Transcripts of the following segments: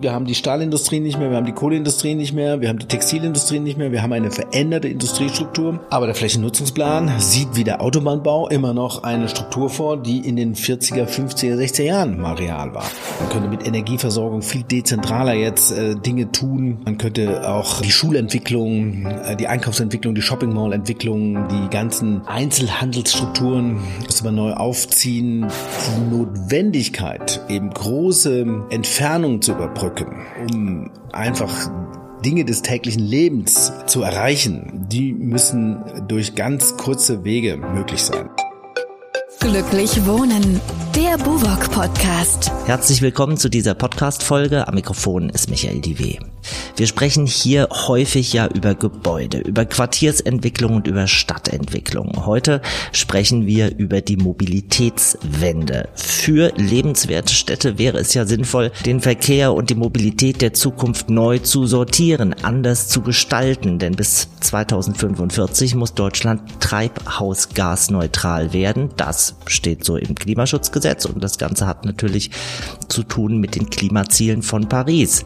Wir haben die Stahlindustrie nicht mehr, wir haben die Kohleindustrie nicht mehr, wir haben die Textilindustrie nicht mehr, wir haben eine veränderte Industriestruktur. Aber der Flächennutzungsplan sieht wie der Autobahnbau immer noch eine Struktur vor, die in den 40er, 50er, 60er Jahren mal real war. Man könnte mit Energieversorgung viel dezentraler jetzt äh, Dinge tun. Man könnte auch die Schulentwicklung, äh, die Einkaufsentwicklung, die Shopping Mall Entwicklung, die ganzen Einzelhandelsstrukturen müsste man neu aufziehen. Die Notwendigkeit, eben große Entfernungen zu überbrücken, ausdrücken, um einfach Dinge des täglichen Lebens zu erreichen, die müssen durch ganz kurze Wege möglich sein. Glücklich wohnen. Der Buwok Podcast. Herzlich willkommen zu dieser Podcast Folge. Am Mikrofon ist Michael Diwe. Wir sprechen hier häufig ja über Gebäude, über Quartiersentwicklung und über Stadtentwicklung. Heute sprechen wir über die Mobilitätswende. Für lebenswerte Städte wäre es ja sinnvoll, den Verkehr und die Mobilität der Zukunft neu zu sortieren, anders zu gestalten, denn bis 2045 muss Deutschland treibhausgasneutral werden. Das steht so im Klimaschutzgesetz und das Ganze hat natürlich zu tun mit den Klimazielen von Paris.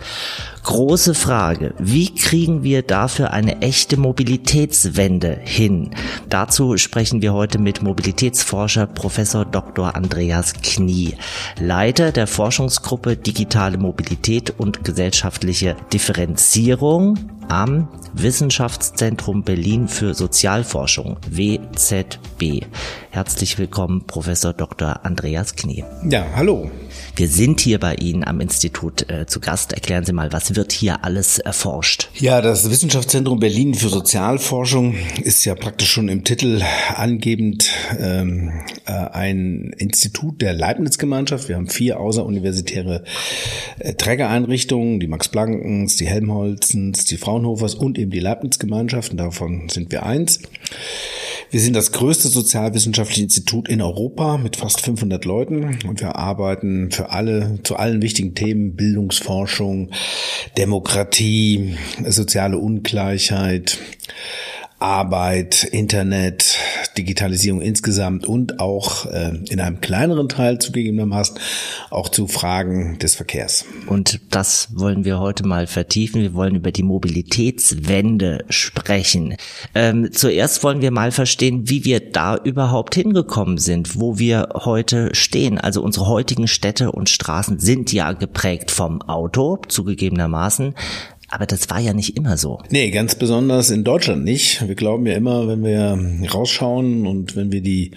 Große Frage, wie kriegen wir dafür eine echte Mobilitätswende hin? Dazu sprechen wir heute mit Mobilitätsforscher Professor Dr. Andreas Knie, Leiter der Forschungsgruppe Digitale Mobilität und gesellschaftliche Differenzierung am Wissenschaftszentrum Berlin für Sozialforschung, WZB. Herzlich willkommen, Professor Dr. Andreas Knie. Ja, hallo. Wir sind hier bei Ihnen am Institut äh, zu Gast. Erklären Sie mal, was wird hier alles erforscht? Ja, das Wissenschaftszentrum Berlin für Sozialforschung ist ja praktisch schon im Titel angebend ähm, äh, ein Institut der Leibniz-Gemeinschaft. Wir haben vier außeruniversitäre äh, Trägereinrichtungen, die Max-Planckens, die Helmholtzens, die Fraunhofers und eben die Leibniz-Gemeinschaften. Davon sind wir eins. Wir sind das größte sozialwissenschaftliche Institut in Europa mit fast 500 Leuten und wir arbeiten für alle, zu allen wichtigen Themen, Bildungsforschung, Demokratie, soziale Ungleichheit, Arbeit, Internet, Digitalisierung insgesamt und auch äh, in einem kleineren Teil zugegebenermaßen auch zu Fragen des Verkehrs. Und das wollen wir heute mal vertiefen. Wir wollen über die Mobilitätswende sprechen. Ähm, zuerst wollen wir mal verstehen, wie wir da überhaupt hingekommen sind, wo wir heute stehen. Also unsere heutigen Städte und Straßen sind ja geprägt vom Auto, zugegebenermaßen. Aber das war ja nicht immer so. Nee, ganz besonders in Deutschland nicht. Wir glauben ja immer, wenn wir rausschauen und wenn wir die,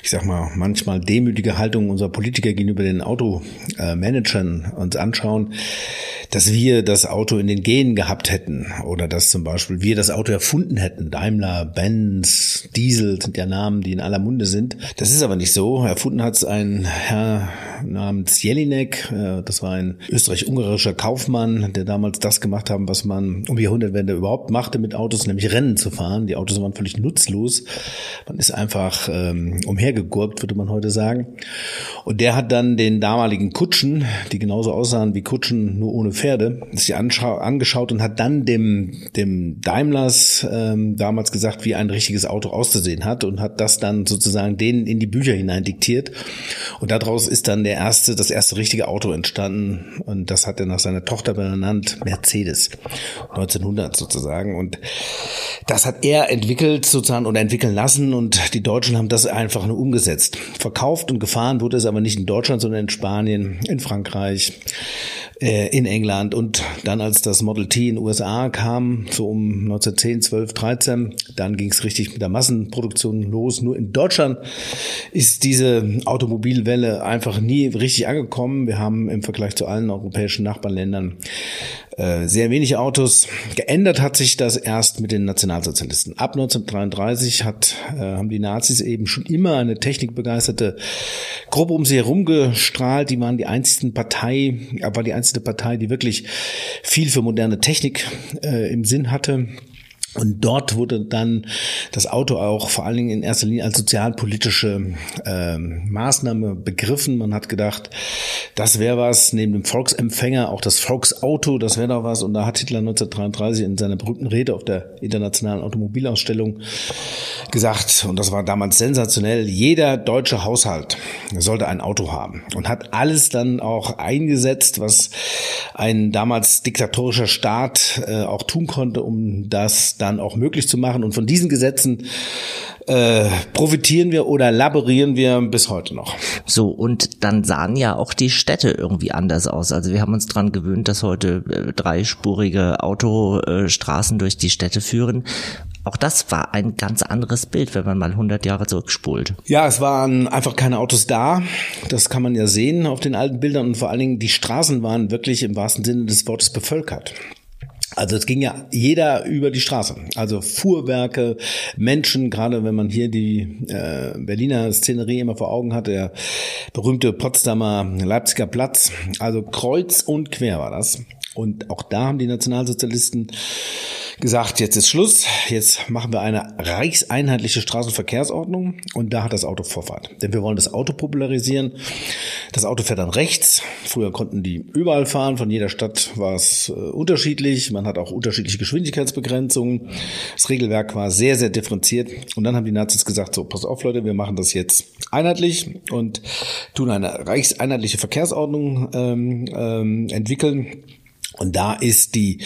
ich sag mal, manchmal demütige Haltung unserer Politiker gegenüber den Automanagern uns anschauen, dass wir das Auto in den Genen gehabt hätten oder dass zum Beispiel wir das Auto erfunden hätten. Daimler, Benz, Diesel sind ja Namen, die in aller Munde sind. Das ist aber nicht so. Erfunden hat es ein Herr namens Jelinek. Äh, das war ein österreich-ungarischer Kaufmann, der damals das gemacht gemacht haben, was man um die Jahrhundertwende überhaupt machte mit Autos, nämlich Rennen zu fahren. Die Autos waren völlig nutzlos. Man ist einfach ähm, umhergegurkt, würde man heute sagen. Und der hat dann den damaligen Kutschen, die genauso aussahen wie Kutschen, nur ohne Pferde, sich angeschaut und hat dann dem, dem Daimlers ähm, damals gesagt, wie ein richtiges Auto auszusehen hat und hat das dann sozusagen denen in die Bücher hinein diktiert. Und daraus ist dann der erste, das erste richtige Auto entstanden. Und das hat er nach seiner Tochter benannt, Mercedes. Mercedes 1900 sozusagen. Und das hat er entwickelt sozusagen oder entwickeln lassen und die Deutschen haben das einfach nur umgesetzt. Verkauft und gefahren wurde es aber nicht in Deutschland, sondern in Spanien, in Frankreich, äh, in England und dann als das Model T in den USA kam, so um 1910, 12, 13, dann ging es richtig mit der Massenproduktion los. Nur in Deutschland ist diese Automobilwelle einfach nie richtig angekommen. Wir haben im Vergleich zu allen europäischen Nachbarländern sehr wenig Autos. Geändert hat sich das erst mit den Nationalsozialisten. Ab 1933 hat, äh, haben die Nazis eben schon immer eine technikbegeisterte Gruppe um sie herum gestrahlt. Die waren die einzigsten Partei, aber die einzige Partei, die wirklich viel für moderne Technik äh, im Sinn hatte. Und dort wurde dann das Auto auch vor allen Dingen in erster Linie als sozialpolitische äh, Maßnahme begriffen. Man hat gedacht, das wäre was, neben dem Volksempfänger auch das Volksauto, das wäre doch was. Und da hat Hitler 1933 in seiner berühmten Rede auf der internationalen Automobilausstellung gesagt, und das war damals sensationell, jeder deutsche Haushalt sollte ein Auto haben und hat alles dann auch eingesetzt, was ein damals diktatorischer Staat äh, auch tun konnte, um das dann auch möglich zu machen. Und von diesen Gesetzen äh, profitieren wir oder laborieren wir bis heute noch. So, und dann sahen ja auch die Städte irgendwie anders aus. Also wir haben uns dran gewöhnt, dass heute äh, dreispurige Autostraßen durch die Städte führen. Auch das war ein ganz anderes Bild, wenn man mal 100 Jahre zurückspult. Ja, es waren einfach keine Autos da. Das kann man ja sehen auf den alten Bildern und vor allen Dingen die Straßen waren wirklich im wahrsten Sinne des Wortes bevölkert. Also es ging ja jeder über die Straße. Also Fuhrwerke, Menschen, gerade wenn man hier die äh, Berliner Szenerie immer vor Augen hat, der berühmte Potsdamer Leipziger Platz. Also kreuz und quer war das. Und auch da haben die Nationalsozialisten gesagt, jetzt ist Schluss, jetzt machen wir eine reichseinheitliche Straßenverkehrsordnung und da hat das Auto Vorfahrt. Denn wir wollen das Auto popularisieren. Das Auto fährt dann rechts. Früher konnten die überall fahren, von jeder Stadt war es äh, unterschiedlich. Man hat auch unterschiedliche Geschwindigkeitsbegrenzungen. Das Regelwerk war sehr, sehr differenziert. Und dann haben die Nazis gesagt, so, pass auf Leute, wir machen das jetzt einheitlich und tun eine reichseinheitliche Verkehrsordnung ähm, ähm, entwickeln. Und da ist die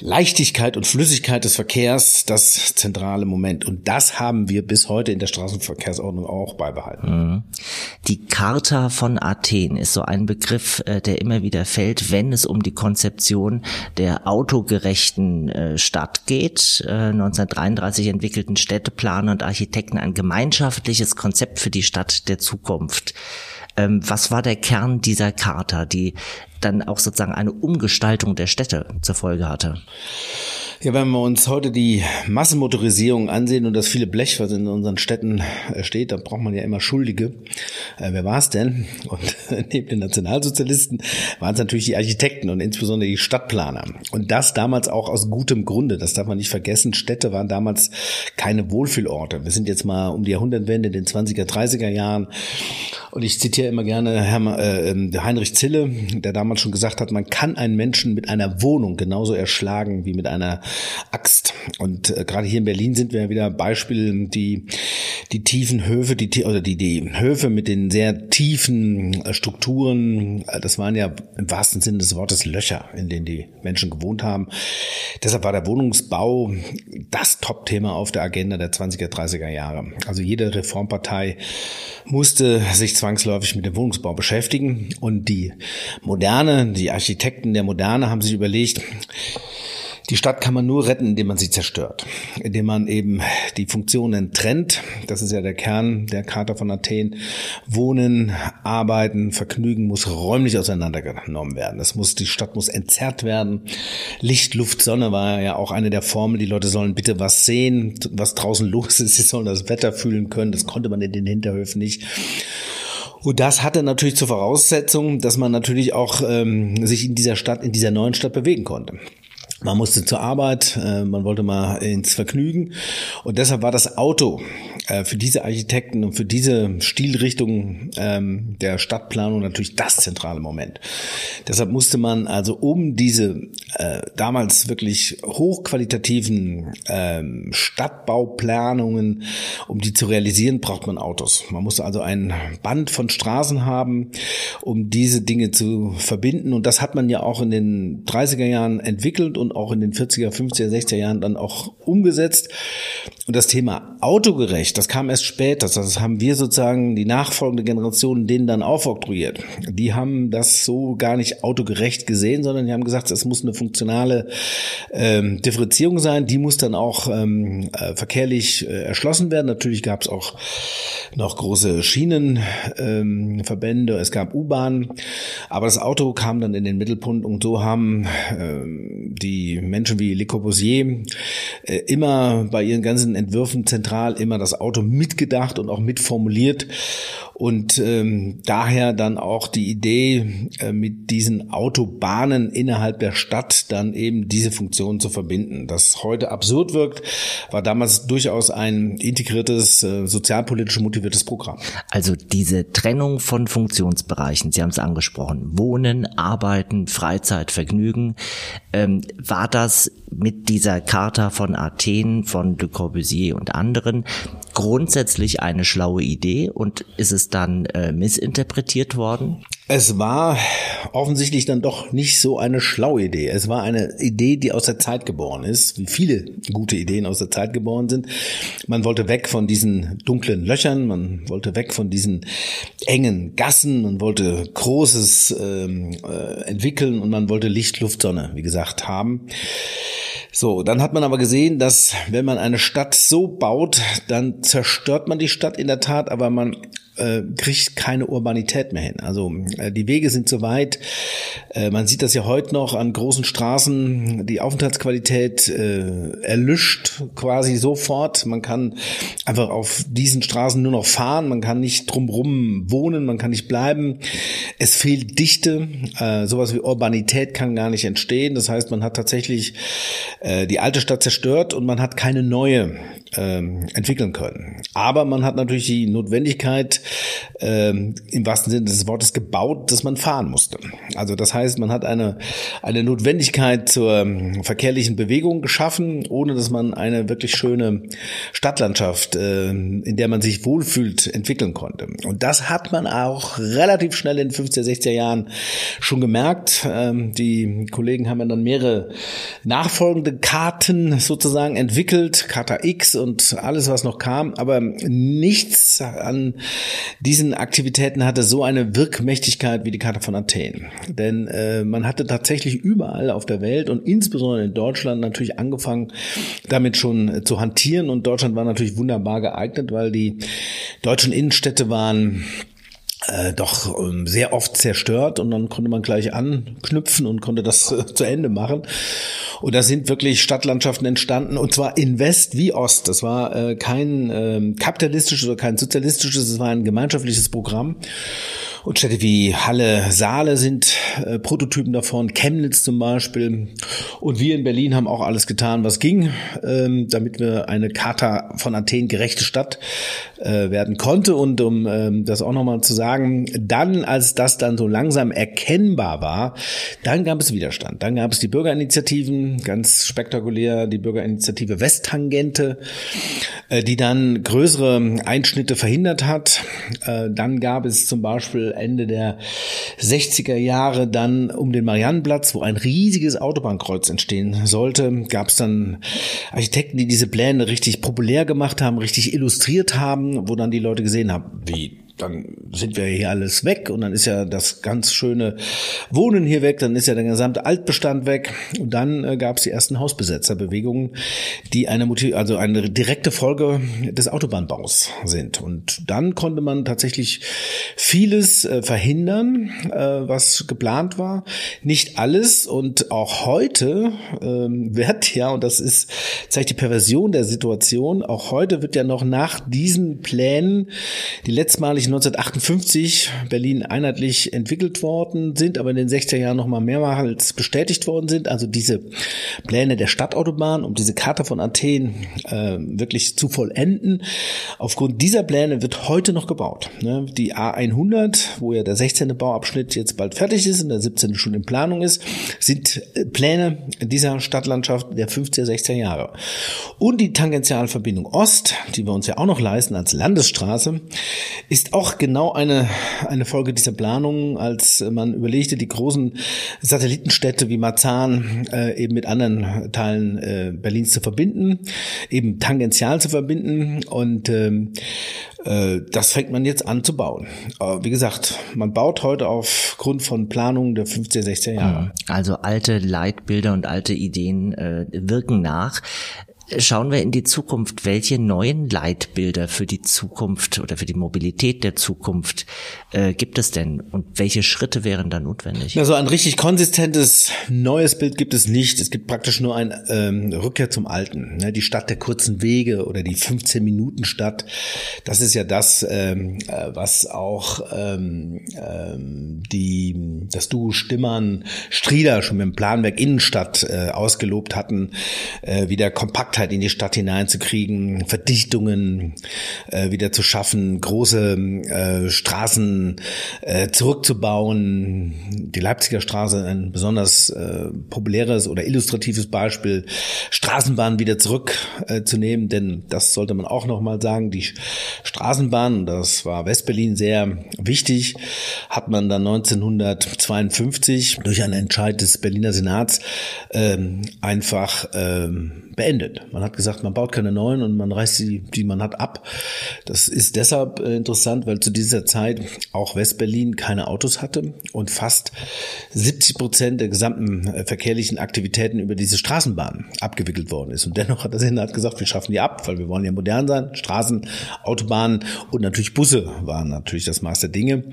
Leichtigkeit und Flüssigkeit des Verkehrs das zentrale Moment. Und das haben wir bis heute in der Straßenverkehrsordnung auch beibehalten. Mhm. Die Charta von Athen ist so ein Begriff, äh, der immer wieder fällt, wenn es um die Konzeption der autogerechten äh, Stadt geht. 1933 äh, entwickelten Städteplaner und Architekten ein gemeinschaftliches Konzept für die Stadt der Zukunft. Ähm, was war der Kern dieser Charta, die dann auch sozusagen eine Umgestaltung der Städte zur Folge hatte? Ja, wenn wir uns heute die Massenmotorisierung ansehen und das viele Blech, was in unseren Städten äh, steht, da braucht man ja immer Schuldige. Äh, wer war es denn? Und neben den Nationalsozialisten waren es natürlich die Architekten und insbesondere die Stadtplaner. Und das damals auch aus gutem Grunde. Das darf man nicht vergessen. Städte waren damals keine Wohlfühlorte. Wir sind jetzt mal um die Jahrhundertwende in den 20er, 30er Jahren. Und ich zitiere immer gerne Herrn, äh, ähm, Heinrich Zille, der damals schon gesagt hat, man kann einen Menschen mit einer Wohnung genauso erschlagen wie mit einer Axt. Und äh, gerade hier in Berlin sind wir wieder Beispiel, die, die tiefen Höfe, die, oder die, die Höfe mit den sehr tiefen äh, Strukturen, äh, das waren ja im wahrsten Sinne des Wortes Löcher, in denen die Menschen gewohnt haben. Deshalb war der Wohnungsbau das Top-Thema auf der Agenda der 20er, 30er Jahre. Also jede Reformpartei musste sich zwangsläufig mit dem Wohnungsbau beschäftigen und die Moderne, die Architekten der Moderne haben sich überlegt, die Stadt kann man nur retten, indem man sie zerstört, indem man eben die Funktionen trennt. Das ist ja der Kern der Charta von Athen. Wohnen, Arbeiten, Vergnügen muss räumlich auseinandergenommen werden. Das muss, die Stadt muss entzerrt werden. Licht, Luft, Sonne war ja auch eine der Formeln. Die Leute sollen bitte was sehen, was draußen los ist. Sie sollen das Wetter fühlen können. Das konnte man in den Hinterhöfen nicht. Und das hatte natürlich zur Voraussetzung, dass man natürlich auch ähm, sich in dieser Stadt, in dieser neuen Stadt bewegen konnte. Man musste zur Arbeit, äh, man wollte mal ins Vergnügen. Und deshalb war das Auto äh, für diese Architekten und für diese Stilrichtung ähm, der Stadtplanung natürlich das zentrale Moment. Deshalb musste man also um diese äh, damals wirklich hochqualitativen ähm, Stadtbauplanungen, um die zu realisieren, braucht man Autos. Man musste also ein Band von Straßen haben, um diese Dinge zu verbinden. Und das hat man ja auch in den 30er Jahren entwickelt und auch in den 40er, 50er, 60er Jahren dann auch umgesetzt. Und das Thema autogerecht, das kam erst später. Das haben wir sozusagen die nachfolgende Generation denen dann aufoktroyiert. Die haben das so gar nicht autogerecht gesehen, sondern die haben gesagt, es muss eine funktionale ähm, Differenzierung sein. Die muss dann auch ähm, äh, verkehrlich äh, erschlossen werden. Natürlich gab es auch noch große Schienenverbände, ähm, es gab U-Bahnen, aber das Auto kam dann in den Mittelpunkt und so haben ähm, die Menschen wie Le Corbusier äh, immer bei ihren ganzen Entwürfen zentral immer das Auto mitgedacht und auch mitformuliert und ähm, daher dann auch die Idee, äh, mit diesen Autobahnen innerhalb der Stadt dann eben diese Funktion zu verbinden. Das heute absurd wirkt, war damals durchaus ein integriertes, äh, sozialpolitisch motiviertes Programm. Also diese Trennung von Funktionsbereichen, Sie haben es angesprochen, Wohnen, Arbeiten, Freizeit, Vergnügen, ähm, war das mit dieser Charta von Athen, von Le Corbusier und anderen grundsätzlich eine schlaue Idee und ist es dann äh, missinterpretiert worden? Es war offensichtlich dann doch nicht so eine schlaue Idee. Es war eine Idee, die aus der Zeit geboren ist, wie viele gute Ideen aus der Zeit geboren sind. Man wollte weg von diesen dunklen Löchern, man wollte weg von diesen engen Gassen, man wollte Großes ähm, äh, entwickeln und man wollte Licht, Luft, Sonne, wie gesagt, haben. So, dann hat man aber gesehen, dass wenn man eine Stadt so baut, dann zerstört man die Stadt in der Tat, aber man äh, kriegt keine Urbanität mehr hin. Also äh, die Wege sind zu weit. Äh, man sieht das ja heute noch an großen Straßen. Die Aufenthaltsqualität äh, erlischt quasi sofort. Man kann einfach auf diesen Straßen nur noch fahren. Man kann nicht drumrum wohnen. Man kann nicht bleiben. Es fehlt Dichte. Äh, sowas wie Urbanität kann gar nicht entstehen. Das heißt, man hat tatsächlich äh, die alte Stadt zerstört und man hat keine neue ähm, entwickeln können. Aber man hat natürlich die Notwendigkeit, ähm, im wahrsten Sinne des Wortes gebaut, dass man fahren musste. Also das heißt, man hat eine, eine Notwendigkeit zur ähm, verkehrlichen Bewegung geschaffen, ohne dass man eine wirklich schöne Stadtlandschaft, äh, in der man sich wohlfühlt, entwickeln konnte. Und das hat man auch relativ schnell in 50er, 60er Jahren schon gemerkt. Ähm, die Kollegen haben dann mehrere nachfolgende Karten sozusagen entwickelt, Charta X und alles, was noch kam, aber nichts an diesen Aktivitäten hatte so eine Wirkmächtigkeit wie die Karte von Athen. Denn äh, man hatte tatsächlich überall auf der Welt und insbesondere in Deutschland natürlich angefangen, damit schon zu hantieren. Und Deutschland war natürlich wunderbar geeignet, weil die deutschen Innenstädte waren äh, doch ähm, sehr oft zerstört und dann konnte man gleich anknüpfen und konnte das äh, zu Ende machen. Und da sind wirklich Stadtlandschaften entstanden und zwar in West wie Ost. Das war äh, kein äh, kapitalistisches oder kein sozialistisches, es war ein gemeinschaftliches Programm. Und Städte wie Halle, Saale sind äh, Prototypen davon, Chemnitz zum Beispiel. Und wir in Berlin haben auch alles getan, was ging, ähm, damit wir eine Charta von Athen gerechte Stadt äh, werden konnte. Und um ähm, das auch nochmal zu sagen, dann, als das dann so langsam erkennbar war, dann gab es Widerstand. Dann gab es die Bürgerinitiativen, ganz spektakulär die Bürgerinitiative Westtangente, die dann größere Einschnitte verhindert hat. Äh, dann gab es zum Beispiel Ende der 60er Jahre dann um den Mariannenplatz, wo ein riesiges Autobahnkreuz entstehen sollte, gab es dann Architekten, die diese Pläne richtig populär gemacht haben, richtig illustriert haben, wo dann die Leute gesehen haben, wie dann sind wir hier alles weg und dann ist ja das ganz schöne Wohnen hier weg, dann ist ja der gesamte Altbestand weg. Und dann äh, gab es die ersten Hausbesetzerbewegungen, die eine also eine direkte Folge des Autobahnbaus sind. Und dann konnte man tatsächlich vieles äh, verhindern, äh, was geplant war, nicht alles. Und auch heute ähm, wird ja und das ist zeigt die Perversion der Situation, auch heute wird ja noch nach diesen Plänen die letztmalig 1958 Berlin einheitlich entwickelt worden sind, aber in den 60er Jahren nochmal mehrmals bestätigt worden sind. Also diese Pläne der Stadtautobahn, um diese Karte von Athen äh, wirklich zu vollenden. Aufgrund dieser Pläne wird heute noch gebaut. Ne? Die A100, wo ja der 16. Bauabschnitt jetzt bald fertig ist und der 17. schon in Planung ist, sind äh, Pläne dieser Stadtlandschaft der 50er, 60er Jahre. Und die Tangentialverbindung Ost, die wir uns ja auch noch leisten als Landesstraße, ist auch genau eine, eine Folge dieser Planung, als man überlegte, die großen Satellitenstädte wie Marzahn äh, eben mit anderen Teilen äh, Berlins zu verbinden, eben tangential zu verbinden und ähm, äh, das fängt man jetzt an zu bauen. Aber wie gesagt, man baut heute aufgrund von Planungen der 50er, 60er Jahre. Also alte Leitbilder und alte Ideen äh, wirken nach. Schauen wir in die Zukunft. Welche neuen Leitbilder für die Zukunft oder für die Mobilität der Zukunft äh, gibt es denn? Und welche Schritte wären da notwendig? Also ein richtig konsistentes neues Bild gibt es nicht. Es gibt praktisch nur ein ähm, Rückkehr zum Alten. Ne? Die Stadt der kurzen Wege oder die 15-Minuten-Stadt. Das ist ja das, ähm, äh, was auch ähm, ähm, die, das Duo Stimmern Strieder schon mit dem Planwerk Innenstadt äh, ausgelobt hatten, äh, wieder kompakt Kompaktheit in die Stadt hineinzukriegen, Verdichtungen äh, wieder zu schaffen, große äh, Straßen äh, zurückzubauen. Die Leipziger Straße ein besonders äh, populäres oder illustratives Beispiel, Straßenbahnen wieder zurückzunehmen, äh, denn das sollte man auch nochmal sagen, die Straßenbahn, das war Westberlin sehr wichtig, hat man dann 1952 durch einen Entscheid des Berliner Senats ähm, einfach ähm, beendet. Man hat gesagt, man baut keine neuen und man reißt die, die man hat, ab. Das ist deshalb äh, interessant, weil zu dieser Zeit auch Westberlin keine Autos hatte und fast 70 Prozent der gesamten äh, verkehrlichen Aktivitäten über diese Straßenbahn abgewickelt worden ist. Und dennoch hat der Senat gesagt, wir schaffen die ab, weil wir wollen ja modern sein. Straßen, Autobahnen und natürlich Busse waren natürlich das Maß der Dinge.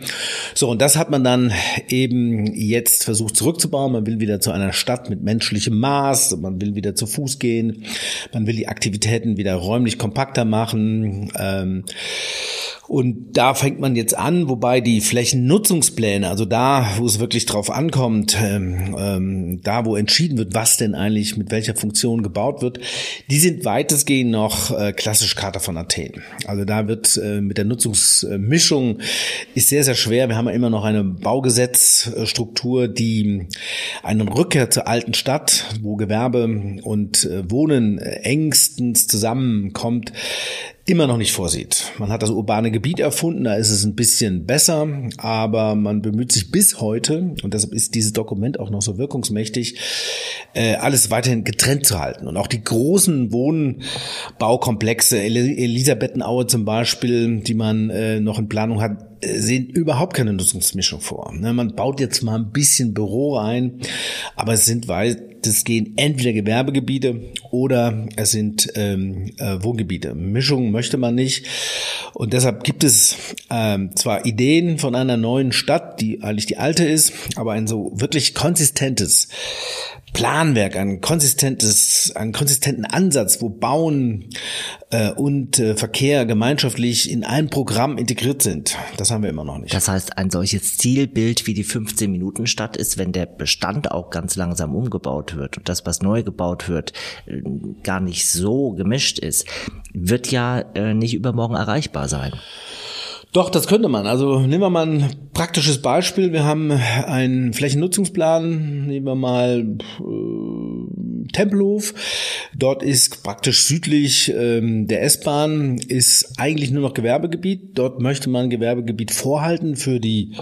So, und das hat man dann eben jetzt versucht zurückzubauen. Man will wieder zu einer Stadt mit menschlichem Maß, man will wieder zu Fuß gehen, man will die Aktivitäten wieder räumlich kompakter machen. Ähm, und da fängt man jetzt an, wobei die Flächennutzungspläne, also da, wo es wirklich drauf ankommt, ähm, ähm, da, wo entschieden wird, was denn eigentlich mit welcher Funktion gebaut wird, die sind weitestgehend noch äh, klassisch Charta von Athen. Also da wird äh, mit der Nutzungsmischung ist sehr, sehr schwer. Wir haben ja immer noch eine Baugesetzstruktur, die einen Rückkehr zur alten Stadt, wo Gewerbe und äh, Wohnen engstens zusammenkommt, immer noch nicht vorsieht. Man hat das urbane Gebiet erfunden, da ist es ein bisschen besser, aber man bemüht sich bis heute, und deshalb ist dieses Dokument auch noch so wirkungsmächtig, äh, alles weiterhin getrennt zu halten. Und auch die großen Wohnbaukomplexe, Elisabethenaue zum Beispiel, die man äh, noch in Planung hat, sehen überhaupt keine Nutzungsmischung vor. Ne, man baut jetzt mal ein bisschen Büro ein, aber es sind weitestgehend entweder Gewerbegebiete oder es sind ähm, äh, Wohngebiete. Mischung möchte man nicht. Und deshalb gibt es ähm, zwar Ideen von einer neuen Stadt, die eigentlich die alte ist, aber ein so wirklich konsistentes Planwerk, ein konsistentes, einen konsistenten Ansatz, wo Bauen äh, und äh, Verkehr gemeinschaftlich in ein Programm integriert sind. Das haben wir immer noch nicht. Das heißt, ein solches Zielbild wie die 15 Minuten Stadt ist, wenn der Bestand auch ganz langsam umgebaut wird und das, was neu gebaut wird, äh, gar nicht so gemischt ist, wird ja äh, nicht übermorgen erreichbar sein. Doch, das könnte man. Also nehmen wir mal ein praktisches Beispiel. Wir haben einen Flächennutzungsplan, nehmen wir mal äh, Tempelhof. Dort ist praktisch südlich ähm, der S-Bahn ist eigentlich nur noch Gewerbegebiet. Dort möchte man Gewerbegebiet vorhalten für die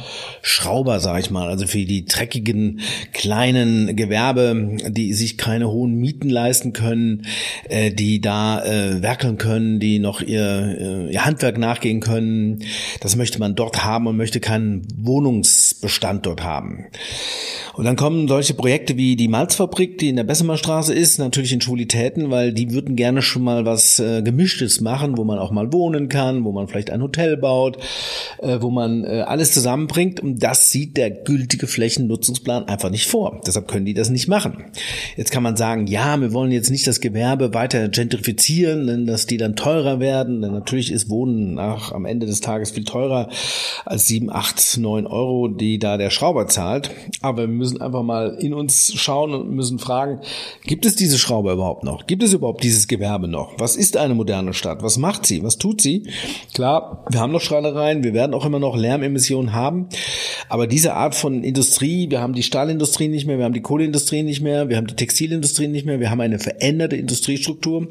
Schrauber, sage ich mal, also für die dreckigen kleinen Gewerbe, die sich keine hohen Mieten leisten können, äh, die da äh, werkeln können, die noch ihr, äh, ihr Handwerk nachgehen können das möchte man dort haben und möchte keinen Wohnungsbestand dort haben. Und dann kommen solche Projekte wie die Malzfabrik, die in der Bessemer Straße ist, natürlich in Schwulitäten, weil die würden gerne schon mal was äh, Gemischtes machen, wo man auch mal wohnen kann, wo man vielleicht ein Hotel baut, äh, wo man äh, alles zusammenbringt. Und das sieht der gültige Flächennutzungsplan einfach nicht vor. Deshalb können die das nicht machen. Jetzt kann man sagen, ja, wir wollen jetzt nicht das Gewerbe weiter gentrifizieren, denn dass die dann teurer werden. Denn natürlich ist Wohnen nach am Ende des Tages viel teurer als sieben, acht, neun Euro, die da der Schrauber zahlt. Aber wir müssen einfach mal in uns schauen und müssen fragen, gibt es diese Schrauber überhaupt noch? Gibt es überhaupt dieses Gewerbe noch? Was ist eine moderne Stadt? Was macht sie? Was tut sie? Klar, wir haben noch Schreinereien, wir werden auch immer noch Lärmemissionen haben. Aber diese Art von Industrie, wir haben die Stahlindustrie nicht mehr, wir haben die Kohleindustrie nicht mehr, wir haben die Textilindustrie nicht mehr, wir haben eine veränderte Industriestruktur.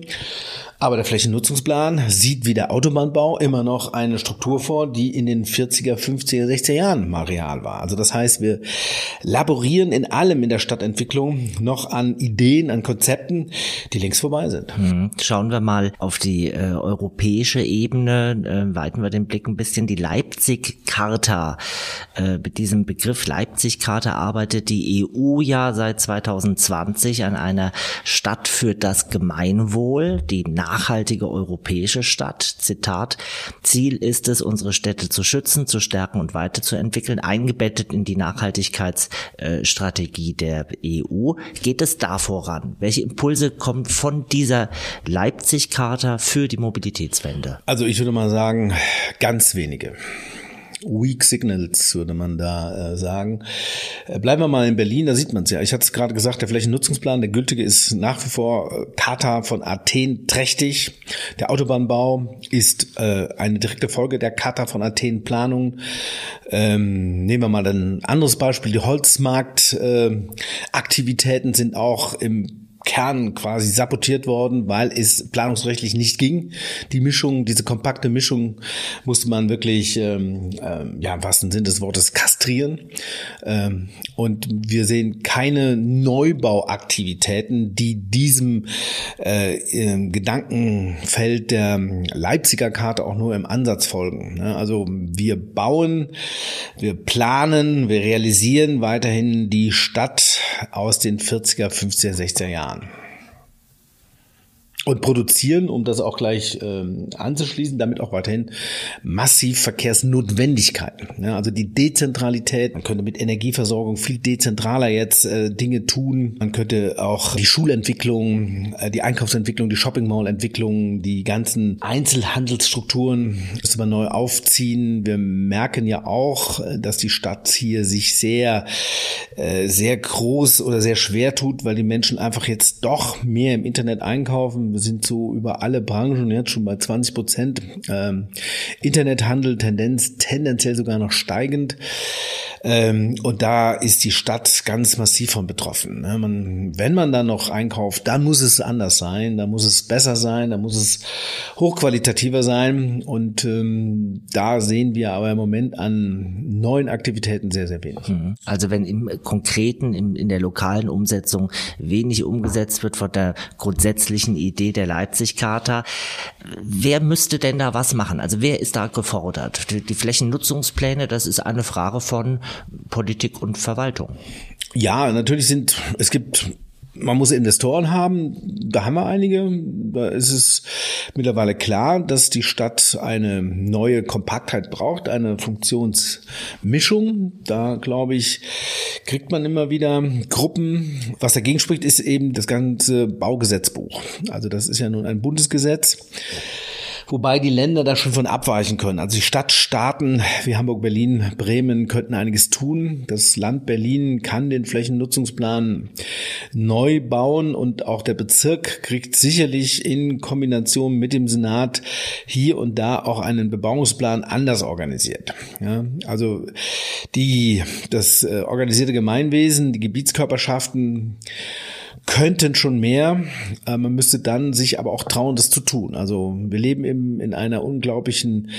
Aber der Flächennutzungsplan sieht wie der Autobahnbau immer noch eine Struktur vor, die in den 40er, 50er, 60er Jahren mal real war. Also das heißt, wir laborieren in allem in der Stadtentwicklung noch an Ideen, an Konzepten, die längst vorbei sind. Mhm. Schauen wir mal auf die äh, europäische Ebene, äh, weiten wir den Blick ein bisschen. Die Leipzig-Charta, äh, mit diesem Begriff Leipzig-Charta arbeitet die EU ja seit 2020 an einer Stadt für das Gemeinwohl, die nachhaltige europäische Stadt. Zitat, Ziel ist es, unsere Städte zu schützen, zu stärken und weiterzuentwickeln, eingebettet in die Nachhaltigkeitsstrategie der EU. Geht es da voran? Welche Impulse kommen von dieser Leipzig-Charta für die Mobilitätswende? Also ich würde mal sagen, ganz wenige. Weak Signals, würde man da äh, sagen. Äh, bleiben wir mal in Berlin, da sieht man es ja. Ich hatte es gerade gesagt, der Flächennutzungsplan, der gültige ist nach wie vor äh, von Athen trächtig. Der Autobahnbau ist äh, eine direkte Folge der Charta von Athen Planung. Ähm, nehmen wir mal ein anderes Beispiel. Die Holzmarktaktivitäten äh, sind auch im Kern quasi sabotiert worden, weil es planungsrechtlich nicht ging. Die Mischung, diese kompakte Mischung musste man wirklich, ähm, ähm, ja, im wahrsten Sinn des Wortes kastrieren. Ähm, und wir sehen keine Neubauaktivitäten, die diesem äh, Gedankenfeld der Leipziger Karte auch nur im Ansatz folgen. Ne? Also wir bauen, wir planen, wir realisieren weiterhin die Stadt aus den 40er, 50er, 60er Jahren Yeah. Und produzieren, um das auch gleich ähm, anzuschließen, damit auch weiterhin massiv Verkehrsnotwendigkeiten. Ja, also die Dezentralität, man könnte mit Energieversorgung viel dezentraler jetzt äh, Dinge tun. Man könnte auch die Schulentwicklung, äh, die Einkaufsentwicklung, die Shopping Mall Entwicklung, die ganzen Einzelhandelsstrukturen müsste man neu aufziehen. Wir merken ja auch, äh, dass die Stadt hier sich sehr, äh, sehr groß oder sehr schwer tut, weil die Menschen einfach jetzt doch mehr im Internet einkaufen sind so über alle Branchen jetzt schon bei 20 Prozent. Ähm, Internethandel, Tendenz tendenziell sogar noch steigend. Ähm, und da ist die Stadt ganz massiv von betroffen. Ne? Man, wenn man dann noch einkauft, dann muss es anders sein, dann muss es besser sein, dann muss es hochqualitativer sein. Und ähm, da sehen wir aber im Moment an neuen Aktivitäten sehr, sehr wenig. Mhm. Also wenn im Konkreten, in, in der lokalen Umsetzung wenig umgesetzt wird von der grundsätzlichen Idee der Leipzig-Charta, wer müsste denn da was machen? Also wer ist da gefordert? Die, die Flächennutzungspläne, das ist eine Frage von Politik und Verwaltung. Ja, natürlich sind, es gibt man muss Investoren haben, da haben wir einige. Da ist es mittlerweile klar, dass die Stadt eine neue Kompaktheit braucht, eine Funktionsmischung. Da glaube ich, kriegt man immer wieder Gruppen. Was dagegen spricht, ist eben das ganze Baugesetzbuch. Also das ist ja nun ein Bundesgesetz wobei die Länder da schon von abweichen können. Also die Stadtstaaten wie Hamburg, Berlin, Bremen könnten einiges tun. Das Land Berlin kann den Flächennutzungsplan neu bauen und auch der Bezirk kriegt sicherlich in Kombination mit dem Senat hier und da auch einen Bebauungsplan anders organisiert. Ja, also die, das äh, organisierte Gemeinwesen, die Gebietskörperschaften könnten schon mehr. Äh, man müsste dann sich aber auch trauen, das zu tun. Also wir leben eben in einer unglaublichen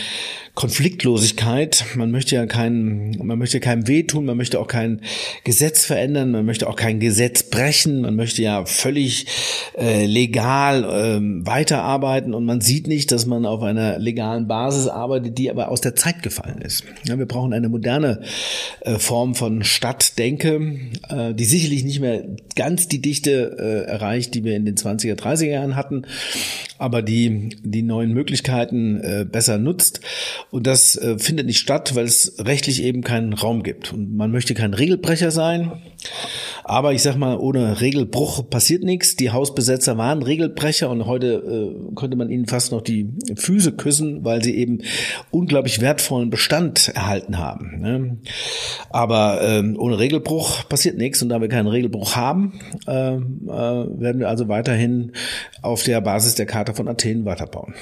Konfliktlosigkeit. Man möchte ja kein, man möchte keinem wehtun, man möchte auch kein Gesetz verändern, man möchte auch kein Gesetz brechen, man möchte ja völlig äh, legal äh, weiterarbeiten und man sieht nicht, dass man auf einer legalen Basis arbeitet, die aber aus der Zeit gefallen ist. Ja, wir brauchen eine moderne äh, Form von Stadtdenke, äh, die sicherlich nicht mehr ganz die Dichte äh, erreicht, die wir in den 20er, 30er Jahren hatten, aber die die neuen Möglichkeiten äh, besser nutzt. Und das äh, findet nicht statt, weil es rechtlich eben keinen Raum gibt. Und man möchte kein Regelbrecher sein. Aber ich sag mal, ohne Regelbruch passiert nichts. Die Hausbesetzer waren Regelbrecher und heute äh, könnte man ihnen fast noch die Füße küssen, weil sie eben unglaublich wertvollen Bestand erhalten haben. Ne? Aber ähm, ohne Regelbruch passiert nichts und da wir keinen Regelbruch haben, äh, äh, werden wir also weiterhin auf der Basis der Charta von Athen weiterbauen.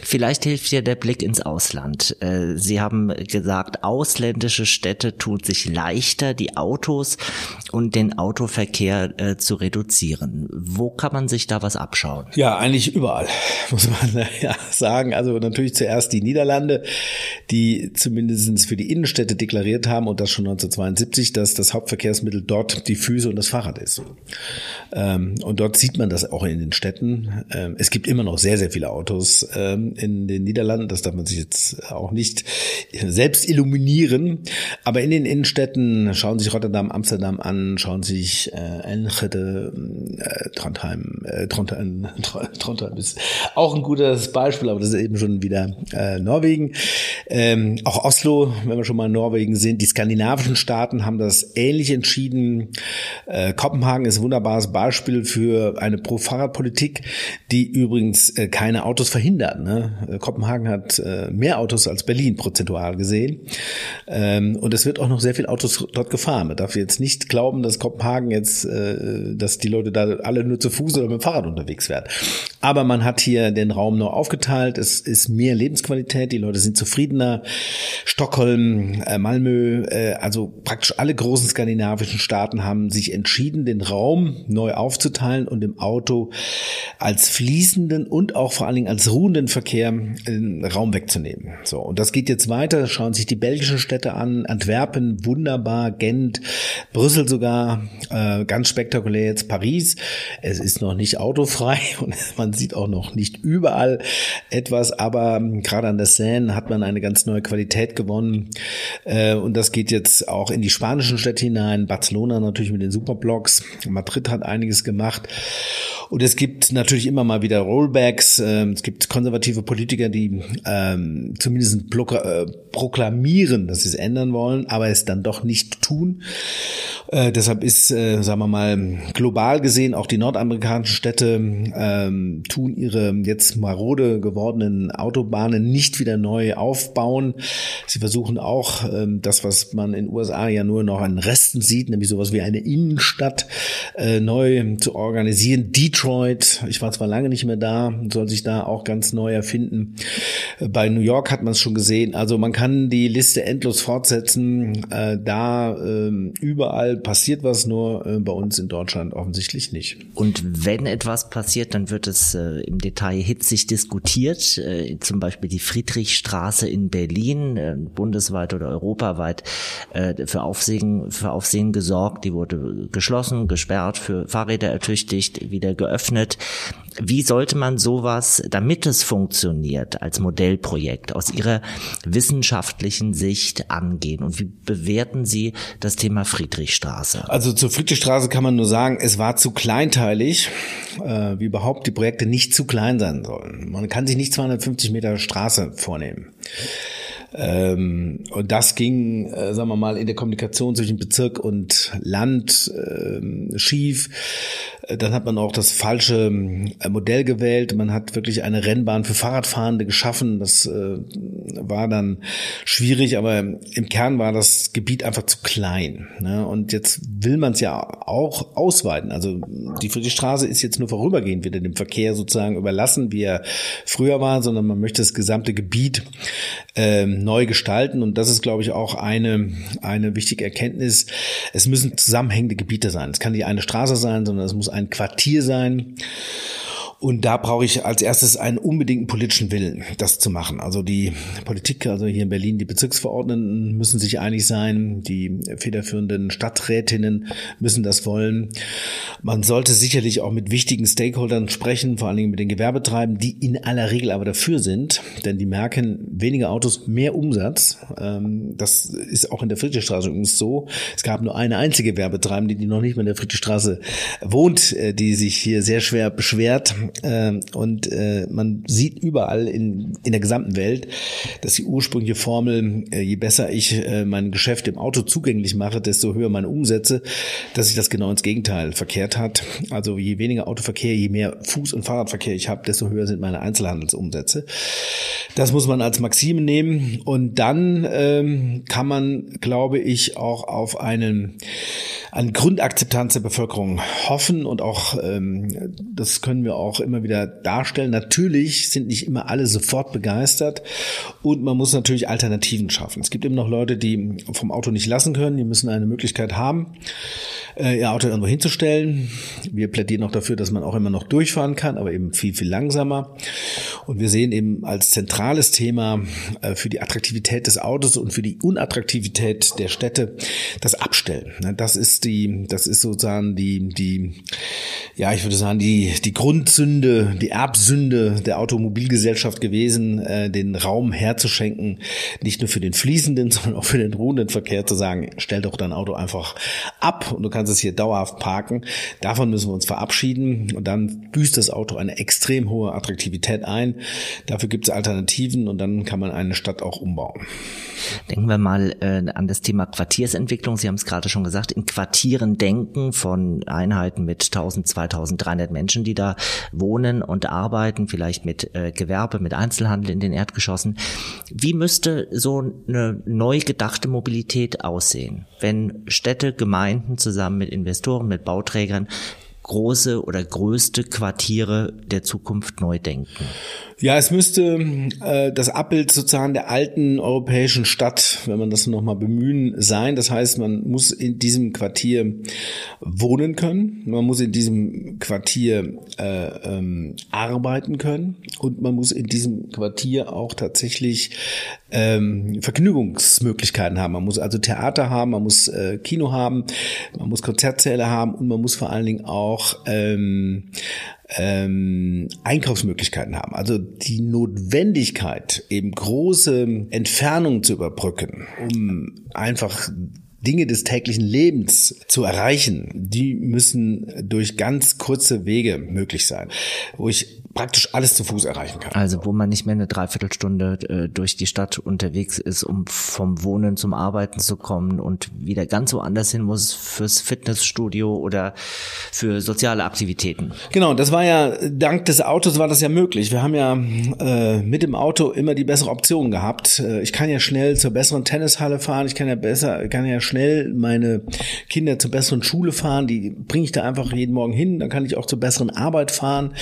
Vielleicht hilft dir der Blick ins Ausland. Äh, sie haben gesagt, ausländische Städte tun sich leichter, die Autos und den Autos Autoverkehr äh, zu reduzieren. Wo kann man sich da was abschauen? Ja, eigentlich überall, muss man ja sagen. Also natürlich zuerst die Niederlande, die zumindest für die Innenstädte deklariert haben und das schon 1972, dass das Hauptverkehrsmittel dort die Füße und das Fahrrad ist. Ähm, und dort sieht man das auch in den Städten. Ähm, es gibt immer noch sehr, sehr viele Autos ähm, in den Niederlanden. Das darf man sich jetzt auch nicht selbst illuminieren. Aber in den Innenstädten schauen sich Rotterdam, Amsterdam an, schauen sich äh, Enschede, äh, Trondheim, äh, Trondheim, Trondheim ist auch ein gutes Beispiel, aber das ist eben schon wieder äh, Norwegen. Ähm, auch Oslo, wenn wir schon mal in Norwegen sind. Die skandinavischen Staaten haben das ähnlich entschieden. Äh, Kopenhagen ist ein wunderbares Beispiel für eine Pro-Fahrrad-Politik, die übrigens äh, keine Autos verhindert. Ne? Äh, Kopenhagen hat äh, mehr Autos als Berlin prozentual gesehen. Ähm, und es wird auch noch sehr viel Autos dort gefahren. Man darf jetzt nicht glauben, dass Kopenhagen jetzt, äh, dass die Leute da alle nur zu Fuß oder mit dem Fahrrad unterwegs werden. Aber man hat hier den Raum noch aufgeteilt. Es ist mehr Lebensqualität. Die Leute sind zufriedener. Stockholm, äh, Malmö, äh, also praktisch alle großen skandinavischen Staaten haben sich entschieden, den Raum neu aufzuteilen und im Auto als fließenden und auch vor allen Dingen als ruhenden Verkehr den Raum wegzunehmen. So. Und das geht jetzt weiter. Schauen sich die belgischen Städte an. Antwerpen, wunderbar. Gent, Brüssel sogar, äh, ganz spektakulär jetzt Paris. Es ist noch nicht autofrei und man sieht auch noch nicht überall etwas, aber gerade an der Seine hat man eine ganz neue Qualität gewonnen. Äh, und das geht jetzt auch in die spanischen Städte hinein. Barcelona natürlich mit den Superblocks. Madrid hat einiges gemacht. Und es gibt natürlich immer mal wieder Rollbacks. Ähm, es gibt konservative Politiker, die ähm, zumindest äh, proklamieren, dass sie es ändern wollen, aber es dann doch nicht tun. Äh, deshalb ist, äh, sagen wir mal, global gesehen auch die nordamerikanischen Städte ähm, tun ihre jetzt marode gewordenen Autobahnen nicht wieder neu aufbauen. Sie versuchen auch ähm, das, was man in den USA ja nur noch an Resten sieht, nämlich sowas wie eine Innenstadt äh, neu zu organisieren. Detroit Detroit. Ich war zwar lange nicht mehr da, soll sich da auch ganz neu erfinden. Bei New York hat man es schon gesehen. Also man kann die Liste endlos fortsetzen. Äh, da äh, überall passiert was, nur äh, bei uns in Deutschland offensichtlich nicht. Und wenn etwas passiert, dann wird es äh, im Detail hitzig diskutiert. Äh, zum Beispiel die Friedrichstraße in Berlin, äh, bundesweit oder europaweit für Aufsehen, für Aufsehen gesorgt. Die wurde geschlossen, gesperrt, für Fahrräder ertüchtigt, wieder geöffnet geöffnet. Wie sollte man sowas, damit es funktioniert, als Modellprojekt aus Ihrer wissenschaftlichen Sicht angehen? Und wie bewerten Sie das Thema Friedrichstraße? Also zur Friedrichstraße kann man nur sagen, es war zu kleinteilig, äh, wie überhaupt die Projekte nicht zu klein sein sollen. Man kann sich nicht 250 Meter Straße vornehmen. Ähm, und das ging, äh, sagen wir mal, in der Kommunikation zwischen Bezirk und Land äh, schief. Dann hat man auch das falsche äh, Modell gewählt. Man hat wirklich eine Rennbahn für Fahrradfahrende geschaffen. Das äh, war dann schwierig, aber im Kern war das Gebiet einfach zu klein. Ne? Und jetzt will man es ja auch ausweiten. Also die Friedrichstraße ist jetzt nur vorübergehend wieder dem Verkehr sozusagen überlassen, wie er früher war, sondern man möchte das gesamte Gebiet ähm, neu gestalten. Und das ist, glaube ich, auch eine, eine wichtige Erkenntnis. Es müssen zusammenhängende Gebiete sein. Es kann nicht eine Straße sein, sondern es muss ein Quartier sein. Und da brauche ich als erstes einen unbedingten politischen Willen, das zu machen. Also die Politik, also hier in Berlin, die Bezirksverordneten müssen sich einig sein, die federführenden Stadträtinnen müssen das wollen. Man sollte sicherlich auch mit wichtigen Stakeholdern sprechen, vor allen Dingen mit den Gewerbetreibenden, die in aller Regel aber dafür sind, denn die merken weniger Autos, mehr Umsatz. Ähm, das ist auch in der Friedrichstraße übrigens so. Es gab nur eine einzige Werbetreibende, die noch nicht mehr in der Friedrichstraße wohnt, äh, die sich hier sehr schwer beschwert ähm, und äh, man sieht überall in, in der gesamten Welt, dass die ursprüngliche Formel, äh, je besser ich äh, mein Geschäft im Auto zugänglich mache, desto höher meine Umsätze, dass sich das genau ins Gegenteil verkehrt hat. Also je weniger Autoverkehr, je mehr Fuß- und Fahrradverkehr ich habe, desto höher sind meine Einzelhandelsumsätze. Das muss man als Maxime nehmen und dann ähm, kann man, glaube ich, auch auf einen an Grundakzeptanz der Bevölkerung hoffen und auch ähm, das können wir auch immer wieder darstellen. Natürlich sind nicht immer alle sofort begeistert und man muss natürlich Alternativen schaffen. Es gibt eben noch Leute, die vom Auto nicht lassen können, die müssen eine Möglichkeit haben, äh, ihr Auto irgendwo hinzustellen. Wir plädieren auch dafür, dass man auch immer noch durchfahren kann, aber eben viel, viel langsamer. Und wir sehen eben als zentrales Thema äh, für die Attraktivität des Autos und für die Unattraktivität der Städte das Abstellen. Das ist die, das ist sozusagen die, die, ja, ich würde sagen, die, die Grundsünde, die Erbsünde der Automobilgesellschaft gewesen, äh, den Raum herzuschenken, nicht nur für den fließenden, sondern auch für den ruhenden Verkehr zu sagen, stell doch dein Auto einfach ab und du kannst es hier dauerhaft parken. Davon müssen wir uns verabschieden und dann büßt das Auto eine extrem hohe Attraktivität ein. Dafür gibt es Alternativen und dann kann man eine Stadt auch umbauen. Denken wir mal äh, an das Thema Quartiersentwicklung. Sie haben es gerade schon gesagt, in Quartieren denken von Einheiten mit 1000, 2300 Menschen, die da wohnen und arbeiten, vielleicht mit äh, Gewerbe, mit Einzelhandel in den Erdgeschossen. Wie müsste so eine neu gedachte Mobilität aussehen, wenn Städte, Gemeinden zusammen mit Investoren, mit Bauträgern große oder größte Quartiere der Zukunft neu denken? Ja, es müsste äh, das Abbild sozusagen der alten europäischen Stadt, wenn man das nochmal bemühen, sein. Das heißt, man muss in diesem Quartier wohnen können, man muss in diesem Quartier äh, ähm, arbeiten können und man muss in diesem Quartier auch tatsächlich ähm, Vergnügungsmöglichkeiten haben. Man muss also Theater haben, man muss äh, Kino haben, man muss Konzertsäle haben und man muss vor allen Dingen auch ähm, ähm, Einkaufsmöglichkeiten haben. Also die Notwendigkeit, eben große Entfernungen zu überbrücken, um einfach Dinge des täglichen Lebens zu erreichen, die müssen durch ganz kurze Wege möglich sein, wo ich praktisch alles zu Fuß erreichen kann. Also wo man nicht mehr eine Dreiviertelstunde äh, durch die Stadt unterwegs ist, um vom Wohnen zum Arbeiten zu kommen und wieder ganz woanders hin muss fürs Fitnessstudio oder für soziale Aktivitäten. Genau, das war ja dank des Autos war das ja möglich. Wir haben ja äh, mit dem Auto immer die bessere Option gehabt. Äh, ich kann ja schnell zur besseren Tennishalle fahren, ich kann ja besser, kann ja schnell meine Kinder zur besseren Schule fahren, die bringe ich da einfach jeden Morgen hin, dann kann ich auch zur besseren Arbeit fahren,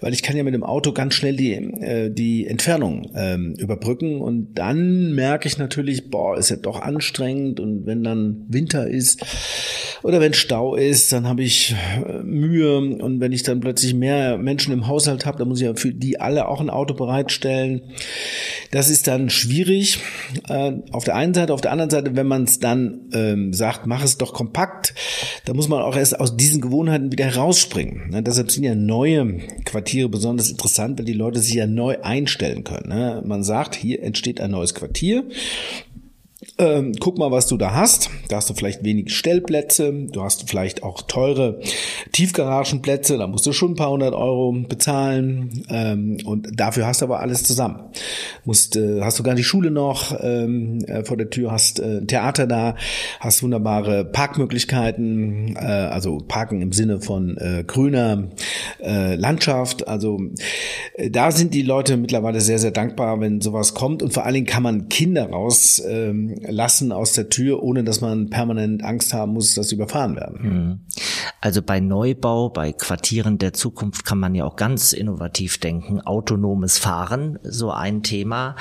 weil ich kann ja mit dem Auto ganz schnell die, äh, die Entfernung ähm, überbrücken und dann merke ich natürlich, boah, ist ja doch anstrengend und wenn dann Winter ist oder wenn Stau ist, dann habe ich äh, Mühe und wenn ich dann plötzlich mehr Menschen im Haushalt habe, dann muss ich ja für die alle auch ein Auto bereitstellen. Das ist dann schwierig äh, auf der einen Seite, auf der anderen Seite, wenn man es dann ähm, sagt, mach es doch kompakt, da muss man auch erst aus diesen Gewohnheiten wieder herausspringen. Ne? Deshalb sind ja neue Quartiere besonders interessant, weil die Leute sich ja neu einstellen können. Ne? Man sagt, hier entsteht ein neues Quartier ähm, guck mal, was du da hast. Da hast du vielleicht wenig Stellplätze, du hast vielleicht auch teure Tiefgaragenplätze, da musst du schon ein paar hundert Euro bezahlen ähm, und dafür hast du aber alles zusammen. Musst, äh, hast du gar die Schule noch ähm, äh, vor der Tür, hast äh, ein Theater da, hast wunderbare Parkmöglichkeiten, äh, also Parken im Sinne von äh, grüner äh, Landschaft. Also äh, da sind die Leute mittlerweile sehr, sehr dankbar, wenn sowas kommt und vor allen Dingen kann man Kinder raus ähm, lassen aus der Tür, ohne dass man permanent Angst haben muss, dass sie überfahren werden. Mhm. Also bei Neubau, bei Quartieren der Zukunft kann man ja auch ganz innovativ denken. Autonomes Fahren, so ein Thema.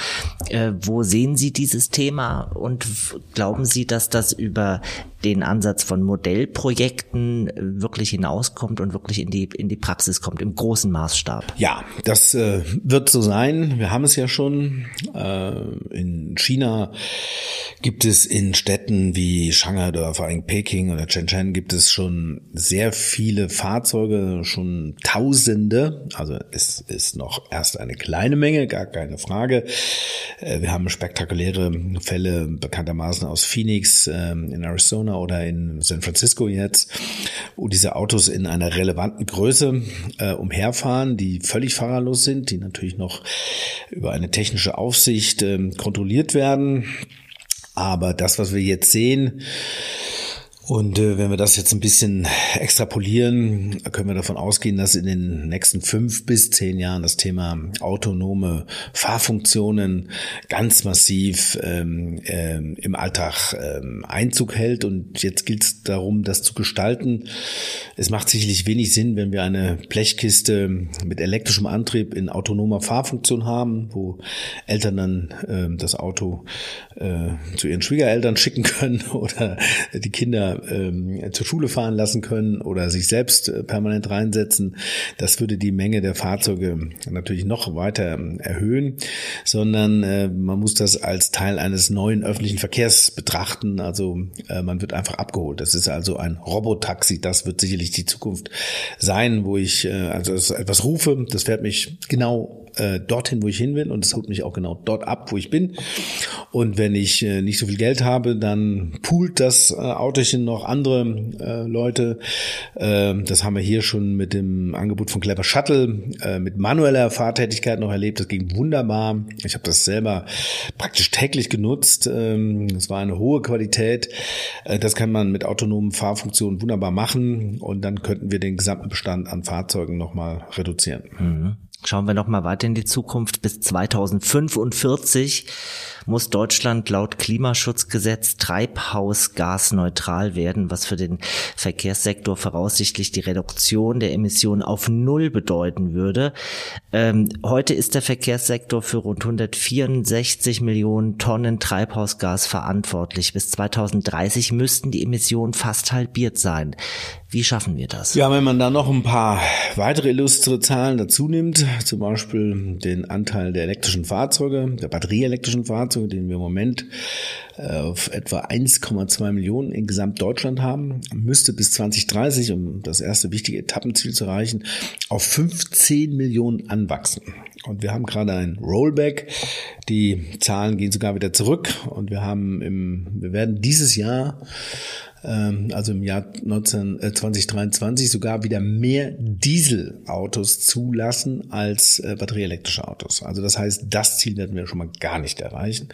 Äh, wo sehen Sie dieses Thema und glauben Sie, dass das über den Ansatz von Modellprojekten äh, wirklich hinauskommt und wirklich in die, in die Praxis kommt, im großen Maßstab? Ja, das äh, wird so sein. Wir haben es ja schon. Äh, in China gibt es in Städten wie Shanghai oder vor allem Peking oder Shenzhen gibt es schon sehr viele Fahrzeuge, schon Tausende. Also es ist noch erst eine kleine Menge, gar keine Frage. Äh, wir haben spektakuläre Fälle bekanntermaßen aus Phoenix ähm, in Arizona oder in San Francisco jetzt, wo diese Autos in einer relevanten Größe äh, umherfahren, die völlig fahrerlos sind, die natürlich noch über eine technische Aufsicht äh, kontrolliert werden. Aber das, was wir jetzt sehen, Und äh, wenn wir das jetzt ein bisschen extrapolieren, können wir davon ausgehen, dass in den nächsten fünf bis zehn Jahren das Thema autonome Fahrfunktionen ganz massiv ähm, ähm, im Alltag ähm, Einzug hält. Und jetzt gilt es darum, das zu gestalten. Es macht sicherlich wenig Sinn, wenn wir eine Blechkiste mit elektrischem Antrieb in autonomer Fahrfunktion haben, wo Eltern dann äh, das Auto äh, zu ihren Schwiegereltern schicken können oder die Kinder ähm, zur Schule fahren lassen können oder sich selbst äh, permanent reinsetzen. Das würde die Menge der Fahrzeuge natürlich noch weiter ähm, erhöhen, sondern äh, man muss das als Teil eines neuen öffentlichen Verkehrs betrachten. Also äh, man wird einfach abgeholt. Das ist also ein Robotaxi. Das wird sicherlich die Zukunft sein, wo ich äh, also etwas rufe. Das fährt mich genau äh, dorthin, wo ich hin will und es holt mich auch genau dort ab, wo ich bin. Und wenn ich äh, nicht so viel Geld habe, dann poolt das äh, Autochen noch andere äh, Leute. Äh, das haben wir hier schon mit dem Angebot von Clever Shuttle äh, mit manueller Fahrtätigkeit noch erlebt. Das ging wunderbar. Ich habe das selber praktisch täglich genutzt. Ähm, es war eine hohe Qualität. Äh, das kann man mit autonomen Fahrfunktionen wunderbar machen und dann könnten wir den gesamten Bestand an Fahrzeugen nochmal reduzieren. Mhm. Schauen wir noch mal weiter in die Zukunft. Bis 2045 muss Deutschland laut Klimaschutzgesetz treibhausgasneutral werden, was für den Verkehrssektor voraussichtlich die Reduktion der Emissionen auf Null bedeuten würde. Ähm, heute ist der Verkehrssektor für rund 164 Millionen Tonnen Treibhausgas verantwortlich. Bis 2030 müssten die Emissionen fast halbiert sein. Wie schaffen wir das? Ja, wenn man da noch ein paar weitere illustre Zahlen dazu nimmt, zum Beispiel den Anteil der elektrischen Fahrzeuge, der batterieelektrischen Fahrzeuge, den wir im Moment auf etwa 1,2 Millionen in Gesamtdeutschland haben, müsste bis 2030, um das erste wichtige Etappenziel zu erreichen, auf 15 Millionen anwachsen. Und wir haben gerade ein Rollback. Die Zahlen gehen sogar wieder zurück und wir haben im, wir werden dieses Jahr ähm, also im Jahr 19, äh, 2023 sogar wieder mehr Dieselautos zulassen als äh, batterieelektrische Autos. Also das heißt, das Ziel werden wir schon mal gar nicht erreichen.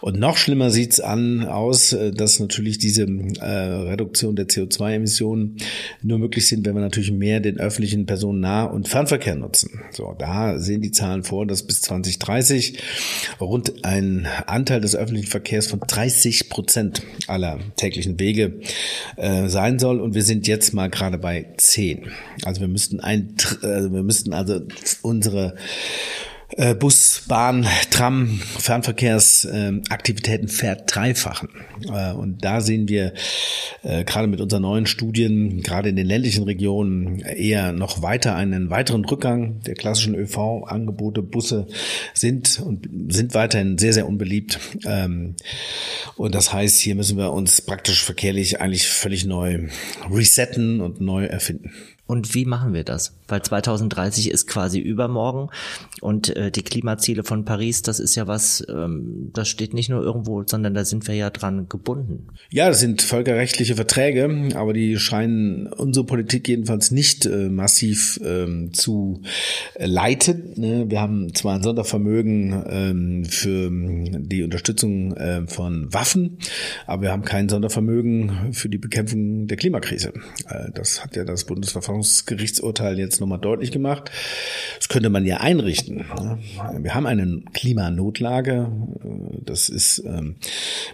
Und noch schlimmer sieht's an aus, äh, dass natürlich diese äh, Reduktion der CO2-Emissionen nur möglich sind, wenn wir natürlich mehr den öffentlichen Personennah- und Fernverkehr nutzen. So, da sehen die Zahlen vor, dass bis 2030 rund ein Anteil des öffentlichen Verkehrs von 30 Prozent aller täglichen Wege äh, sein soll. Und wir sind jetzt mal gerade bei zehn. Also wir müssten ein, äh, wir müssten also unsere Bus, Bahn, Tram, Fernverkehrsaktivitäten verdreifachen. Äh, und da sehen wir äh, gerade mit unseren neuen Studien, gerade in den ländlichen Regionen, eher noch weiter einen weiteren Rückgang der klassischen ÖV-Angebote. Busse sind und sind weiterhin sehr, sehr unbeliebt. Ähm, und das heißt, hier müssen wir uns praktisch verkehrlich eigentlich völlig neu resetten und neu erfinden. Und wie machen wir das? Weil 2030 ist quasi übermorgen und äh, die Klimaziele von Paris, das ist ja was, ähm, das steht nicht nur irgendwo, sondern da sind wir ja dran gebunden. Ja, das sind völkerrechtliche Verträge, aber die scheinen unsere Politik jedenfalls nicht äh, massiv ähm, zu leiten. Ne? Wir haben zwar ein Sondervermögen ähm, für die Unterstützung äh, von Waffen, aber wir haben kein Sondervermögen für die Bekämpfung der Klimakrise. Äh, das hat ja das Bundesverfassungsgericht Verfassungsgerichtsurteil jetzt nochmal deutlich gemacht. Das könnte man ja einrichten. Wir haben eine Klimanotlage. Das ist ähm,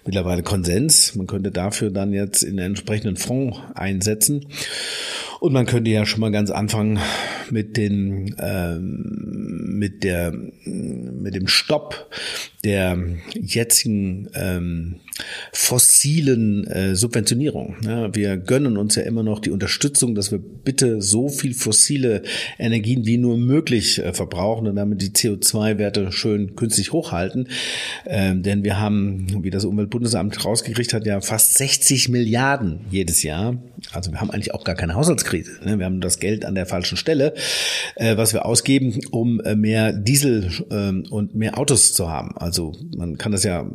mittlerweile Konsens. Man könnte dafür dann jetzt in den entsprechenden Fonds einsetzen. Und man könnte ja schon mal ganz anfangen mit den ähm, mit der mit dem Stopp der jetzigen ähm, fossilen äh, Subventionierung. Ja, wir gönnen uns ja immer noch die Unterstützung, dass wir bitte so viel fossile Energien wie nur möglich äh, verbrauchen und damit die CO2-Werte schön künstlich hochhalten. Ähm, denn wir haben, wie das Umweltbundesamt rausgekriegt hat, ja fast 60 Milliarden jedes Jahr. Also wir haben eigentlich auch gar keine Haushaltskrise. Ne? Wir haben das Geld an der falschen Stelle, äh, was wir ausgeben, um äh, mehr Diesel äh, und mehr Autos zu haben. Also man kann das ja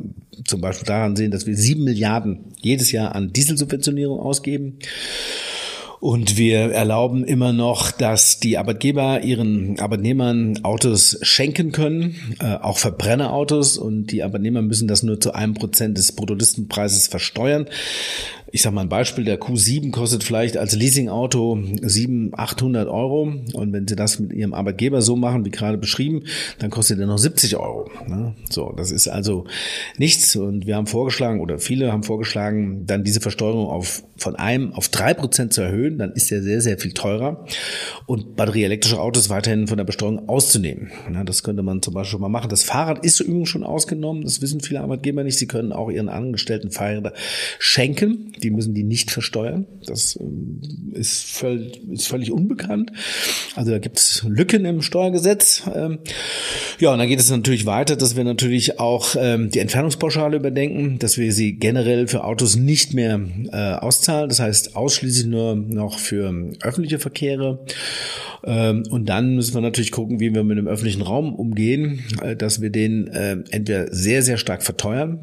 zum Beispiel daran sehen, dass wir sieben Milliarden jedes Jahr an Dieselsubventionierung ausgeben. Und wir erlauben immer noch, dass die Arbeitgeber ihren Arbeitnehmern Autos schenken können, äh, auch Verbrennerautos. Und die Arbeitnehmer müssen das nur zu einem Prozent des Bruttolistenpreises versteuern. Ich sage mal ein Beispiel, der Q7 kostet vielleicht als Leasingauto 700, 800 Euro und wenn Sie das mit Ihrem Arbeitgeber so machen, wie gerade beschrieben, dann kostet er noch 70 Euro. Ne? So, das ist also nichts und wir haben vorgeschlagen oder viele haben vorgeschlagen, dann diese Versteuerung auf, von einem auf drei Prozent zu erhöhen, dann ist er sehr, sehr viel teurer und batterieelektrische Autos weiterhin von der Besteuerung auszunehmen. Ja, das könnte man zum Beispiel mal machen. Das Fahrrad ist übrigens schon ausgenommen, das wissen viele Arbeitgeber nicht. Sie können auch ihren Angestellten Fahrräder schenken die müssen die nicht versteuern. Das ähm, ist völlig, ist völlig unbekannt. Also da gibt es Lücken im Steuergesetz. Ähm, ja, und dann geht es natürlich weiter, dass wir natürlich auch ähm, die Entfernungspauschale überdenken, dass wir sie generell für Autos nicht mehr äh, auszahlen. Das heißt ausschließlich nur noch für öffentliche Verkehre. Und dann müssen wir natürlich gucken, wie wir mit dem öffentlichen Raum umgehen, äh, dass wir den äh, entweder sehr, sehr stark verteuern,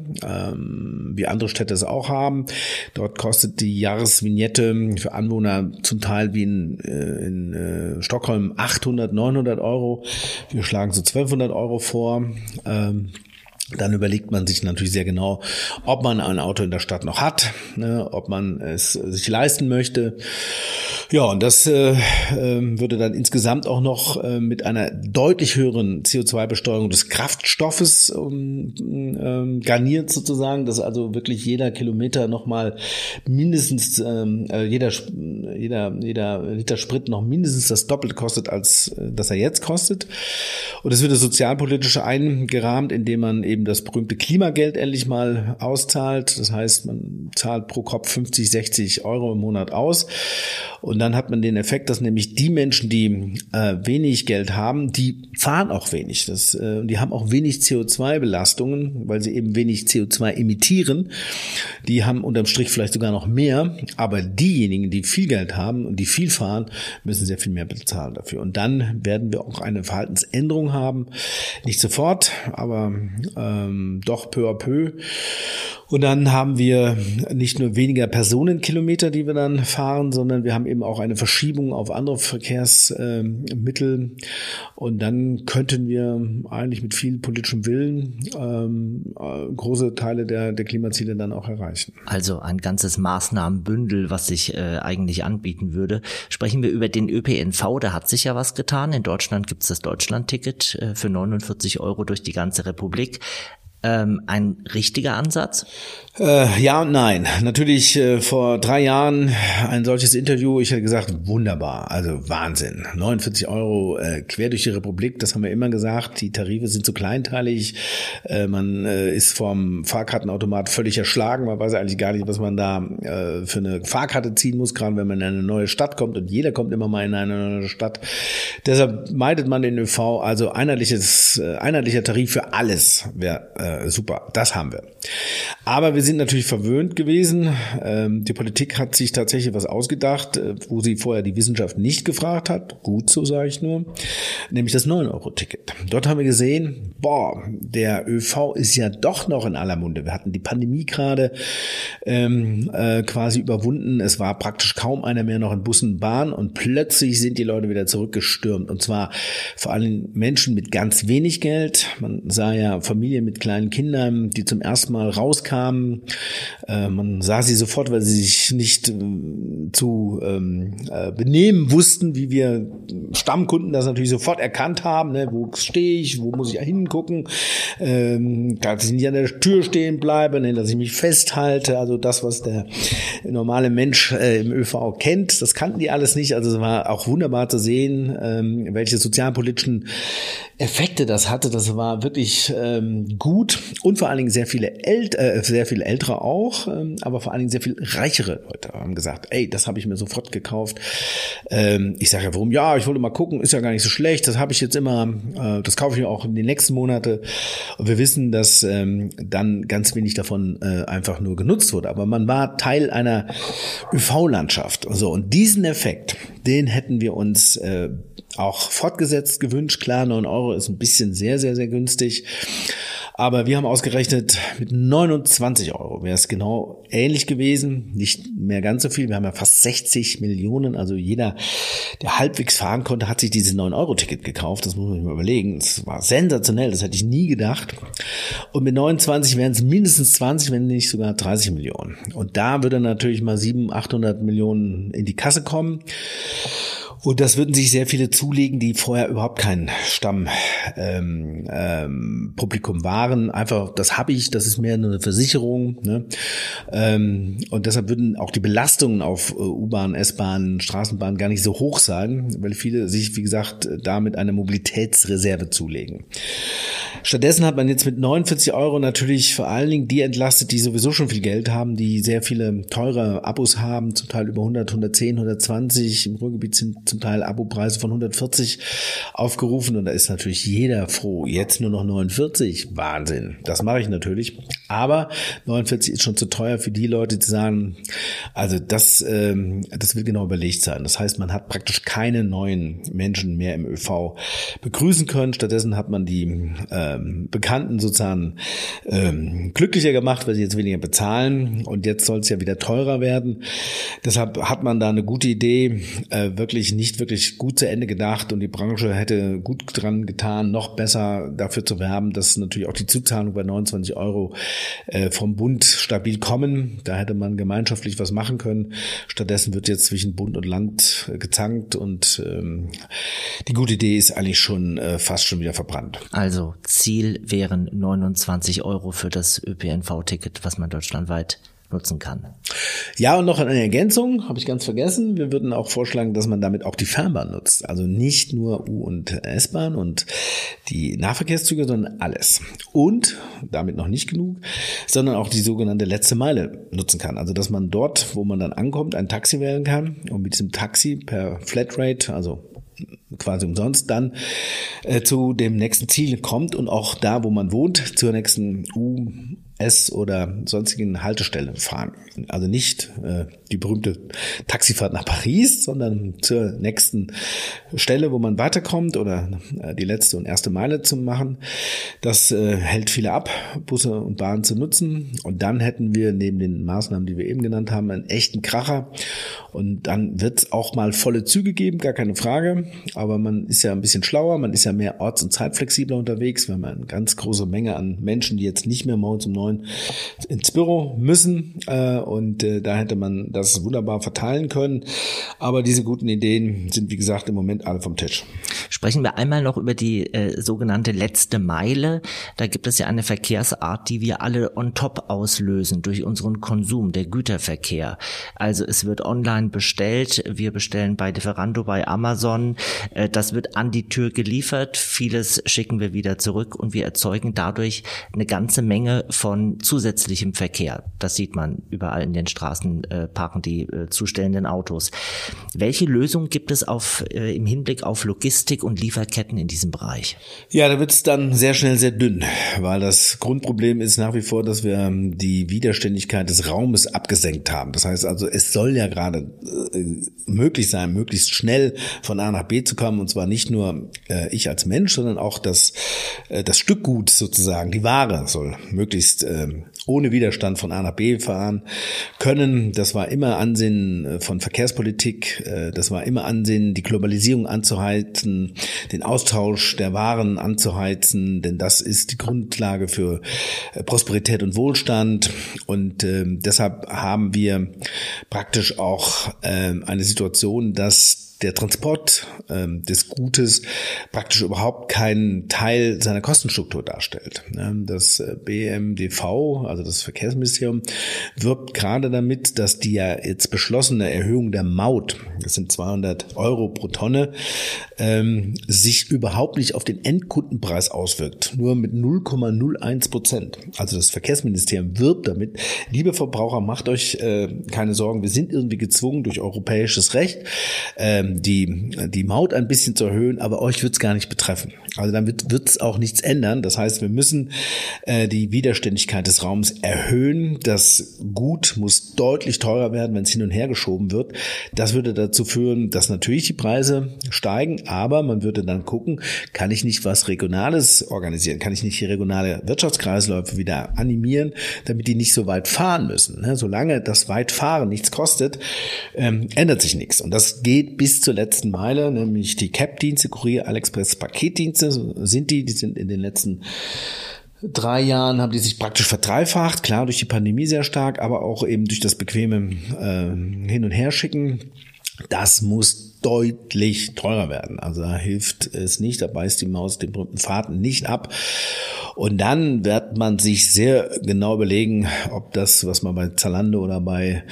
wie andere Städte es auch haben. Dort kostet die Jahresvignette für Anwohner zum Teil wie in, äh, in Stockholm 800, 900 Euro. Wir schlagen so 1200 Euro vor. Dann überlegt man sich natürlich sehr genau, ob man ein Auto in der Stadt noch hat, ne, ob man es sich leisten möchte. Ja, und das äh, äh, würde dann insgesamt auch noch äh, mit einer deutlich höheren CO2-Besteuerung des Kraftstoffes ähm, ähm, garniert sozusagen, dass also wirklich jeder Kilometer nochmal mindestens, ähm, äh, jeder, jeder, jeder Liter Sprit noch mindestens das Doppelte kostet, als äh, das er jetzt kostet. Und es würde sozialpolitisch eingerahmt, indem man eben das berühmte Klimageld endlich mal auszahlt. Das heißt, man zahlt pro Kopf 50, 60 Euro im Monat aus. Und dann hat man den Effekt, dass nämlich die Menschen, die äh, wenig Geld haben, die fahren auch wenig. Das, äh, die haben auch wenig CO2-Belastungen, weil sie eben wenig CO2 emittieren. Die haben unterm Strich vielleicht sogar noch mehr. Aber diejenigen, die viel Geld haben und die viel fahren, müssen sehr viel mehr bezahlen dafür. Und dann werden wir auch eine Verhaltensänderung haben. Nicht sofort, aber ähm, doch peu à peu. Und dann haben wir nicht nur weniger Personenkilometer, die wir dann fahren, sondern wir haben eben auch eine Verschiebung auf andere Verkehrsmittel. Und dann könnten wir eigentlich mit viel politischem Willen ähm, große Teile der, der Klimaziele dann auch erreichen. Also ein ganzes Maßnahmenbündel, was sich äh, eigentlich anbieten würde. Sprechen wir über den ÖPNV, da hat sich ja was getan. In Deutschland gibt es das Deutschlandticket äh, für 49 Euro durch die ganze Republik ähm, ein richtiger Ansatz? Äh, ja und nein. Natürlich äh, vor drei Jahren ein solches Interview, ich hätte gesagt, wunderbar, also Wahnsinn. 49 Euro äh, quer durch die Republik, das haben wir immer gesagt. Die Tarife sind zu kleinteilig. Äh, man äh, ist vom Fahrkartenautomat völlig erschlagen. Man weiß eigentlich gar nicht, was man da äh, für eine Fahrkarte ziehen muss, gerade wenn man in eine neue Stadt kommt und jeder kommt immer mal in eine neue Stadt. Deshalb meidet man den ÖV, also einheitliches, äh, einheitlicher Tarif für alles wäre äh, super. Das haben wir. Aber wir sind natürlich verwöhnt gewesen. Ähm, die Politik hat sich tatsächlich was ausgedacht, äh, wo sie vorher die Wissenschaft nicht gefragt hat. Gut, so sage ich nur. Nämlich das 9-Euro-Ticket. Dort haben wir gesehen, boah, der ÖV ist ja doch noch in aller Munde. Wir hatten die Pandemie gerade ähm, äh, quasi überwunden. Es war praktisch kaum einer mehr noch in Bussen, Bahn und plötzlich sind die Leute wieder zurückgestürmt. Und zwar vor allem Menschen mit ganz wenig Geld. Man sah ja Familien mit kleinen Kindern, die zum ersten Mal rauskamen. Äh, man sah sie sofort, weil sie sich nicht äh, zu ähm, äh, benehmen wussten, wie wir Stammkunden das natürlich sofort erkannt haben. Ne? Wo stehe ich? Wo muss ich hingucken? Ähm, dass ich nicht an der Tür stehen bleibe, ne? dass ich mich festhalte. Also das, was der normale Mensch äh, im ÖV kennt, das kannten die alles nicht. Also es war auch wunderbar zu sehen, ähm, welche sozialpolitischen Effekte das hatte. Das war wirklich ähm, gut und vor allen Dingen sehr viele Ält äh, sehr viele Ältere auch, ähm, aber vor allen Dingen sehr viel reichere Leute haben gesagt, ey, das habe ich mir sofort gekauft. Ähm, ich sage ja, warum? Ja, ich wollte mal gucken, ist ja gar nicht so schlecht. Das habe ich jetzt immer, äh, das kaufe ich mir auch in den nächsten Monate. Und wir wissen, dass ähm, dann ganz wenig davon äh, einfach nur genutzt wurde. Aber man war Teil einer ÖV-Landschaft. So und diesen Effekt, den hätten wir uns auch fortgesetzt gewünscht. Klar, neun Euro ist ein bisschen sehr, sehr, sehr günstig. Aber wir haben ausgerechnet, mit 29 Euro wäre es genau ähnlich gewesen. Nicht mehr ganz so viel. Wir haben ja fast 60 Millionen. Also jeder, der halbwegs fahren konnte, hat sich dieses 9-Euro-Ticket gekauft. Das muss man sich mal überlegen. Das war sensationell. Das hätte ich nie gedacht. Und mit 29 wären es mindestens 20, wenn nicht sogar 30 Millionen. Und da würde natürlich mal 700, 800 Millionen in die Kasse kommen. Und das würden sich sehr viele zulegen, die vorher überhaupt kein Stammpublikum ähm, ähm, Publikum waren. Einfach, das habe ich, das ist mehr eine Versicherung. Ne? Ähm, und deshalb würden auch die Belastungen auf äh, U-Bahn, S-Bahn, Straßenbahn gar nicht so hoch sein, weil viele sich, wie gesagt, damit eine Mobilitätsreserve zulegen. Stattdessen hat man jetzt mit 49 Euro natürlich vor allen Dingen die entlastet, die sowieso schon viel Geld haben, die sehr viele teure Abos haben, zum Teil über 100, 110, 120. Im Ruhrgebiet sind zum Teil Abopreise von 140 aufgerufen und da ist natürlich jeder froh. Jetzt nur noch 49. Wahnsinn. Das mache ich natürlich. Aber 49 ist schon zu teuer für die Leute, die sagen, also das, ähm, das will genau überlegt sein. Das heißt, man hat praktisch keine neuen Menschen mehr im ÖV begrüßen können. Stattdessen hat man die ähm, Bekannten sozusagen ähm, glücklicher gemacht, weil sie jetzt weniger bezahlen. Und jetzt soll es ja wieder teurer werden. Deshalb hat man da eine gute Idee, äh, wirklich nicht wirklich gut zu Ende gedacht und die Branche hätte gut dran getan, noch besser dafür zu werben, dass natürlich auch die Zuzahlung bei 29 Euro äh, vom Bund stabil kommen. Da hätte man gemeinschaftlich was machen können. Stattdessen wird jetzt zwischen Bund und Land äh, gezankt und ähm, die gute Idee ist eigentlich schon äh, fast schon wieder verbrannt. Also Ziel wären 29 Euro für das ÖPNV-Ticket, was man deutschlandweit nutzen kann. Ja, und noch eine Ergänzung, habe ich ganz vergessen. Wir würden auch vorschlagen, dass man damit auch die Fernbahn nutzt. Also nicht nur U- und S-Bahn und die Nahverkehrszüge, sondern alles. Und damit noch nicht genug, sondern auch die sogenannte letzte Meile nutzen kann. Also dass man dort, wo man dann ankommt, ein Taxi wählen kann und mit diesem Taxi per Flatrate, also quasi umsonst dann äh, zu dem nächsten Ziel kommt und auch da, wo man wohnt, zur nächsten U S- oder sonstigen Haltestelle fahren. Also nicht äh, die berühmte Taxifahrt nach Paris, sondern zur nächsten Stelle, wo man weiterkommt oder äh, die letzte und erste Meile zu machen. Das äh, hält viele ab, Busse und Bahnen zu nutzen. Und dann hätten wir neben den Maßnahmen, die wir eben genannt haben, einen echten Kracher. Und dann wird es auch mal volle Züge geben, gar keine Frage. Aber man ist ja ein bisschen schlauer, man ist ja mehr orts- und zeitflexibler unterwegs. Wir haben eine ganz große Menge an Menschen, die jetzt nicht mehr morgens um neun ins Büro müssen äh, und da hätte man das wunderbar verteilen können. Aber diese guten Ideen sind, wie gesagt, im Moment alle vom Tisch. Sprechen wir einmal noch über die äh, sogenannte letzte Meile. Da gibt es ja eine Verkehrsart, die wir alle on top auslösen durch unseren Konsum, der Güterverkehr. Also es wird online bestellt, wir bestellen bei Lieferando, bei Amazon, äh, das wird an die Tür geliefert, vieles schicken wir wieder zurück und wir erzeugen dadurch eine ganze Menge von zusätzlichem Verkehr. Das sieht man überall in den Straßen, äh, parken die äh, zustellenden Autos. Welche Lösung gibt es auf, äh, im Hinblick auf Logistik und Lieferketten in diesem Bereich? Ja, da wird es dann sehr schnell sehr dünn, weil das Grundproblem ist nach wie vor, dass wir ähm, die Widerständigkeit des Raumes abgesenkt haben. Das heißt also, es soll ja gerade äh, möglich sein, möglichst schnell von A nach B zu kommen und zwar nicht nur äh, ich als Mensch, sondern auch das, äh, das Stückgut sozusagen, die Ware soll möglichst äh, ohne Widerstand von A nach B fahren können. Das war immer Ansinnen äh, von Verkehrspolitik. Äh, das war immer Ansinnen, die Globalisierung anzuheizen, den Austausch der Waren anzuheizen, denn das ist die Grundlage für äh, Prosperität und Wohlstand. Und ähm, deshalb haben wir praktisch auch ähm, eine Situation, dass der Transport ähm, des Gutes praktisch überhaupt keinen Teil seiner Kostenstruktur darstellt. Das äh, BMDV, also das Verkehrsministerium, wirbt gerade damit, dass die ja jetzt beschlossene Erhöhung der Maut, das sind 200 Euro pro Tonne, ähm, sich überhaupt nicht auf den Endkundenpreis auswirkt, nur mit 0,01 Prozent. Also das Verkehrsministerium wirbt damit, liebe Verbraucher, macht euch äh, keine Sorgen, wir sind irgendwie gezwungen durch europäisches Recht, äh, ähm, die, die Maut ein bisschen zu erhöhen, aber euch wird es gar nicht betreffen. Also dann wird es auch nichts ändern. Das heißt, wir müssen äh, die Widerständigkeit des Raums erhöhen. Das Gut muss deutlich teurer werden, wenn es hin und her geschoben wird. Das würde dazu führen, dass natürlich die Preise steigen, aber man würde dann gucken, kann ich nicht was Regionales organisieren? Kann ich nicht die regionale Wirtschaftskreisläufe wieder animieren, damit die nicht so weit fahren müssen? Ne? Solange das Weitfahren nichts kostet, ähm, ändert sich nichts. Und das geht bis zur letzten Meile, nämlich die CAP-Dienste, Kurier, Aliexpress, Paketdienste sind die, die sind in den letzten drei Jahren haben die sich praktisch verdreifacht, klar durch die Pandemie sehr stark, aber auch eben durch das bequeme äh, Hin- und Herschicken. Das muss deutlich teurer werden. Also da hilft es nicht, da beißt die Maus den berühmten Faden nicht ab. Und dann wird man sich sehr genau überlegen, ob das, was man bei Zalando oder bei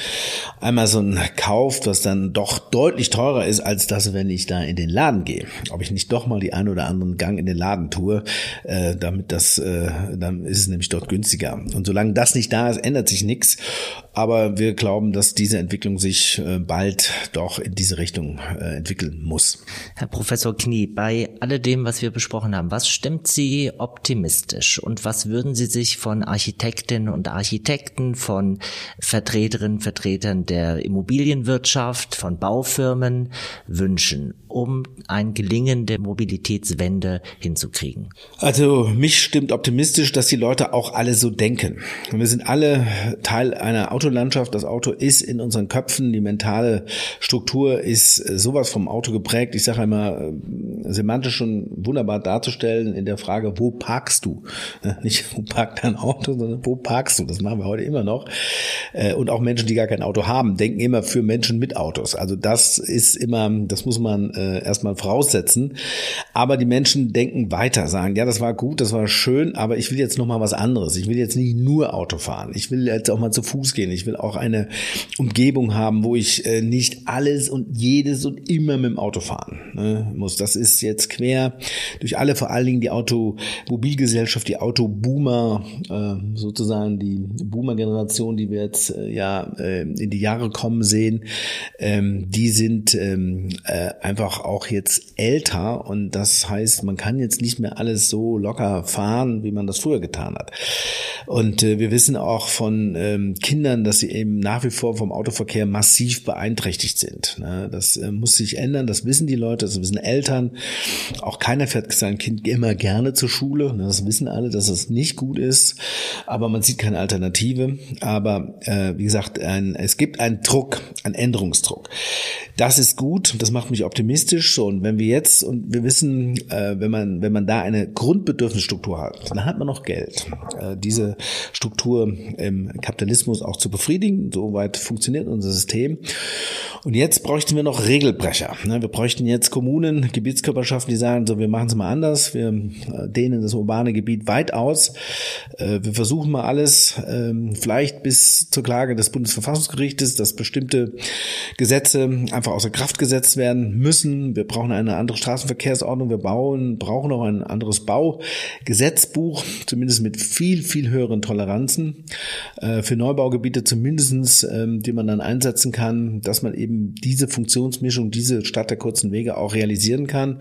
Amazon kauft, was dann doch deutlich teurer ist, als das, wenn ich da in den Laden gehe. Ob ich nicht doch mal die ein oder anderen Gang in den Laden tue, äh, damit das, äh, dann ist es nämlich dort günstiger. Und solange das nicht da ist, ändert sich nichts. Aber wir glauben, dass diese Entwicklung sich äh, bald doch in diese Richtung äh, entwickeln muss. Herr Professor Knie, bei alledem, was wir besprochen haben, was stimmt Sie optimistisch und was würden Sie sich von Architektinnen und Architekten, von Vertreterinnen, Vertretern der Immobilienwirtschaft, von Baufirmen wünschen, um ein gelingende Mobilitätswende hinzukriegen? Also mich stimmt optimistisch, dass die Leute auch alle so denken. Wir sind alle Teil einer Autolandschaft. Das Auto ist in unseren Köpfen, die mentale Struktur ist sowas vom Auto geprägt. Ich sage einmal, äh, semantisch schon wunderbar darzustellen in der Frage, wo parkst du? Nicht, wo parkt dein Auto, sondern wo parkst du? Das machen wir heute immer noch. Äh, und auch Menschen, die gar kein Auto haben, denken immer für Menschen mit Autos. Also das ist immer, das muss man äh, erstmal voraussetzen. Aber die Menschen denken weiter, sagen, ja, das war gut, das war schön, aber ich will jetzt noch mal was anderes. Ich will jetzt nicht nur Auto fahren. Ich will jetzt auch mal zu Fuß gehen. Ich will auch eine Umgebung haben, wo ich nicht alles und jedes und immer mit dem Auto fahren ne, muss. Das ist jetzt quer durch alle, vor allen Dingen die Automobilgesellschaft, die Autoboomer, äh, sozusagen die Boomer-Generation, die wir jetzt äh, ja äh, in die Jahre kommen sehen, ähm, die sind ähm, äh, einfach auch jetzt älter und das heißt, man kann jetzt nicht mehr alles so locker fahren, wie man das früher getan hat. Und wir wissen auch von ähm, Kindern, dass sie eben nach wie vor vom Autoverkehr massiv beeinträchtigt sind. Ne? Das muss sich ändern, das wissen die Leute, das wissen Eltern. Auch keiner fährt sein Kind immer gerne zur Schule. Ne? Das wissen alle, dass es nicht gut ist. Aber man sieht keine Alternative. Aber äh, wie gesagt, ein, es gibt einen Druck, einen Änderungsdruck. Das ist gut, das macht mich optimistisch. Und wenn wir jetzt, und wir wissen, äh, wenn man, wenn man da eine Grundbedürfnisstruktur hat, dann hat man noch Geld. Äh, diese Struktur im Kapitalismus auch zu befriedigen. Soweit funktioniert unser System. Und jetzt bräuchten wir noch Regelbrecher. Ne? Wir bräuchten jetzt Kommunen, Gebietskörperschaften, die sagen, so, wir machen es mal anders. Wir äh, dehnen das urbane Gebiet weit aus. Äh, wir versuchen mal alles, ähm, vielleicht bis zur Klage des Bundesverfassungsgerichtes, dass bestimmte Gesetze einfach außer Kraft gesetzt werden müssen. Wir brauchen eine andere Straßenverkehrsordnung. Wir bauen, brauchen auch ein anderes Baugesetzbuch, zumindest mit viel, viel höheren Toleranzen äh, für Neubaugebiete zumindestens, ähm, die man dann einsetzen kann, dass man eben diese Funktionsmischung, diese Stadt der kurzen Wege auch realisieren kann.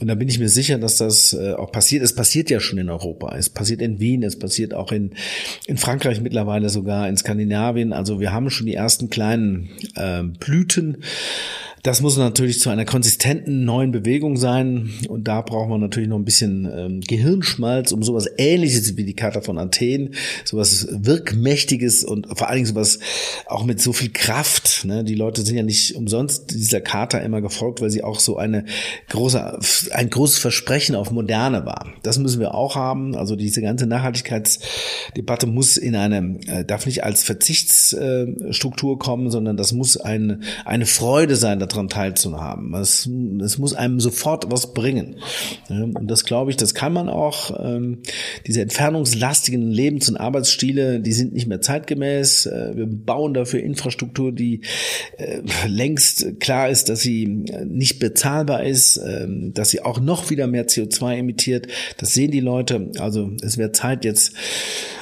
Und da bin ich mir sicher, dass das äh, auch passiert. Es passiert ja schon in Europa. Es passiert in Wien, es passiert auch in, in Frankreich mittlerweile sogar, in Skandinavien. Also wir haben schon die ersten kleinen äh, Blüten. Das muss natürlich zu einer konsistenten neuen Bewegung sein. Und da braucht man natürlich noch ein bisschen ähm, Gehirnschmalz, um sowas ähnliches wie die Charta von Athen, sowas wirkmächtiges und vor allen Dingen sowas auch mit so viel Kraft. Ne? Die Leute sind ja nicht umsonst dieser Charta immer gefolgt, weil sie auch so eine große, ein großes Versprechen auf Moderne war. Das müssen wir auch haben. Also diese ganze Nachhaltigkeitsdebatte muss in eine, äh, darf nicht als Verzichtsstruktur kommen, sondern das muss eine, eine Freude sein, daran teilzuhaben. Es, es muss einem sofort was bringen. Und das glaube ich, das kann man auch. Ähm, diese entfernungslastigen Lebens- und Arbeitsstile, die sind nicht mehr zeitgemäß. Äh, wir bauen dafür Infrastruktur, die äh, längst klar ist, dass sie nicht bezahlbar ist, ähm, dass sie auch noch wieder mehr CO2 emittiert. Das sehen die Leute. Also es wäre Zeit jetzt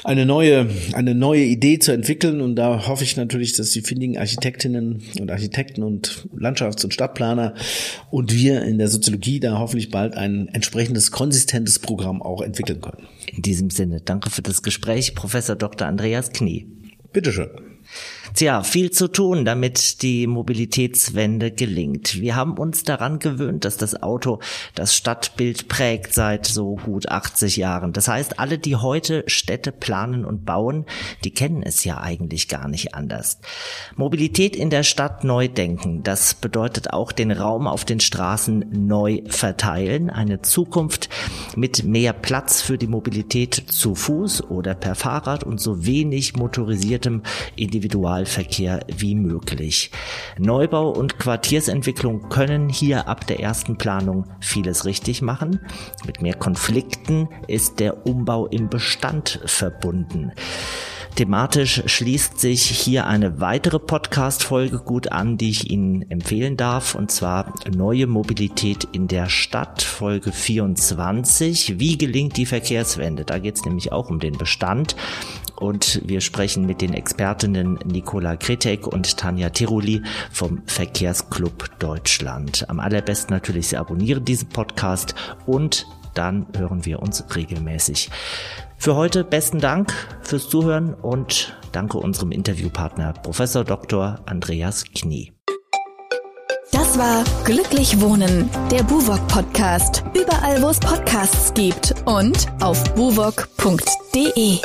eine neue, eine neue Idee zu entwickeln. Und da hoffe ich natürlich, dass die findigen Architektinnen und Architekten und Landschafts- und Stadtplaner und wir in der Soziologie da hoffentlich bald ein entsprechendes konsistentes Programm auch entwickeln können. In diesem Sinne, danke für das Gespräch, Professor Dr. Andreas Knie. Bitteschön. Tja, viel zu tun, damit die Mobilitätswende gelingt. Wir haben uns daran gewöhnt, dass das Auto das Stadtbild prägt seit so gut 80 Jahren. Das heißt, alle, die heute Städte planen und bauen, die kennen es ja eigentlich gar nicht anders. Mobilität in der Stadt neu denken, das bedeutet auch den Raum auf den Straßen neu verteilen. Eine Zukunft mit mehr Platz für die Mobilität zu Fuß oder per Fahrrad und so wenig motorisiertem Individual Individualverkehr wie möglich. Neubau und Quartiersentwicklung können hier ab der ersten Planung vieles richtig machen. Mit mehr Konflikten ist der Umbau im Bestand verbunden. Thematisch schließt sich hier eine weitere Podcast-Folge gut an, die ich Ihnen empfehlen darf, und zwar Neue Mobilität in der Stadt, Folge 24. Wie gelingt die Verkehrswende? Da geht es nämlich auch um den Bestand und wir sprechen mit den Expertinnen Nicola Kretek und Tanja Tiroli vom Verkehrsclub Deutschland. Am allerbesten natürlich, Sie abonnieren diesen Podcast und dann hören wir uns regelmäßig. Für heute besten Dank fürs Zuhören und danke unserem Interviewpartner Professor Dr. Andreas Knie. Das war Glücklich Wohnen, der Buwok Podcast. Überall, wo es Podcasts gibt und auf buwok.de.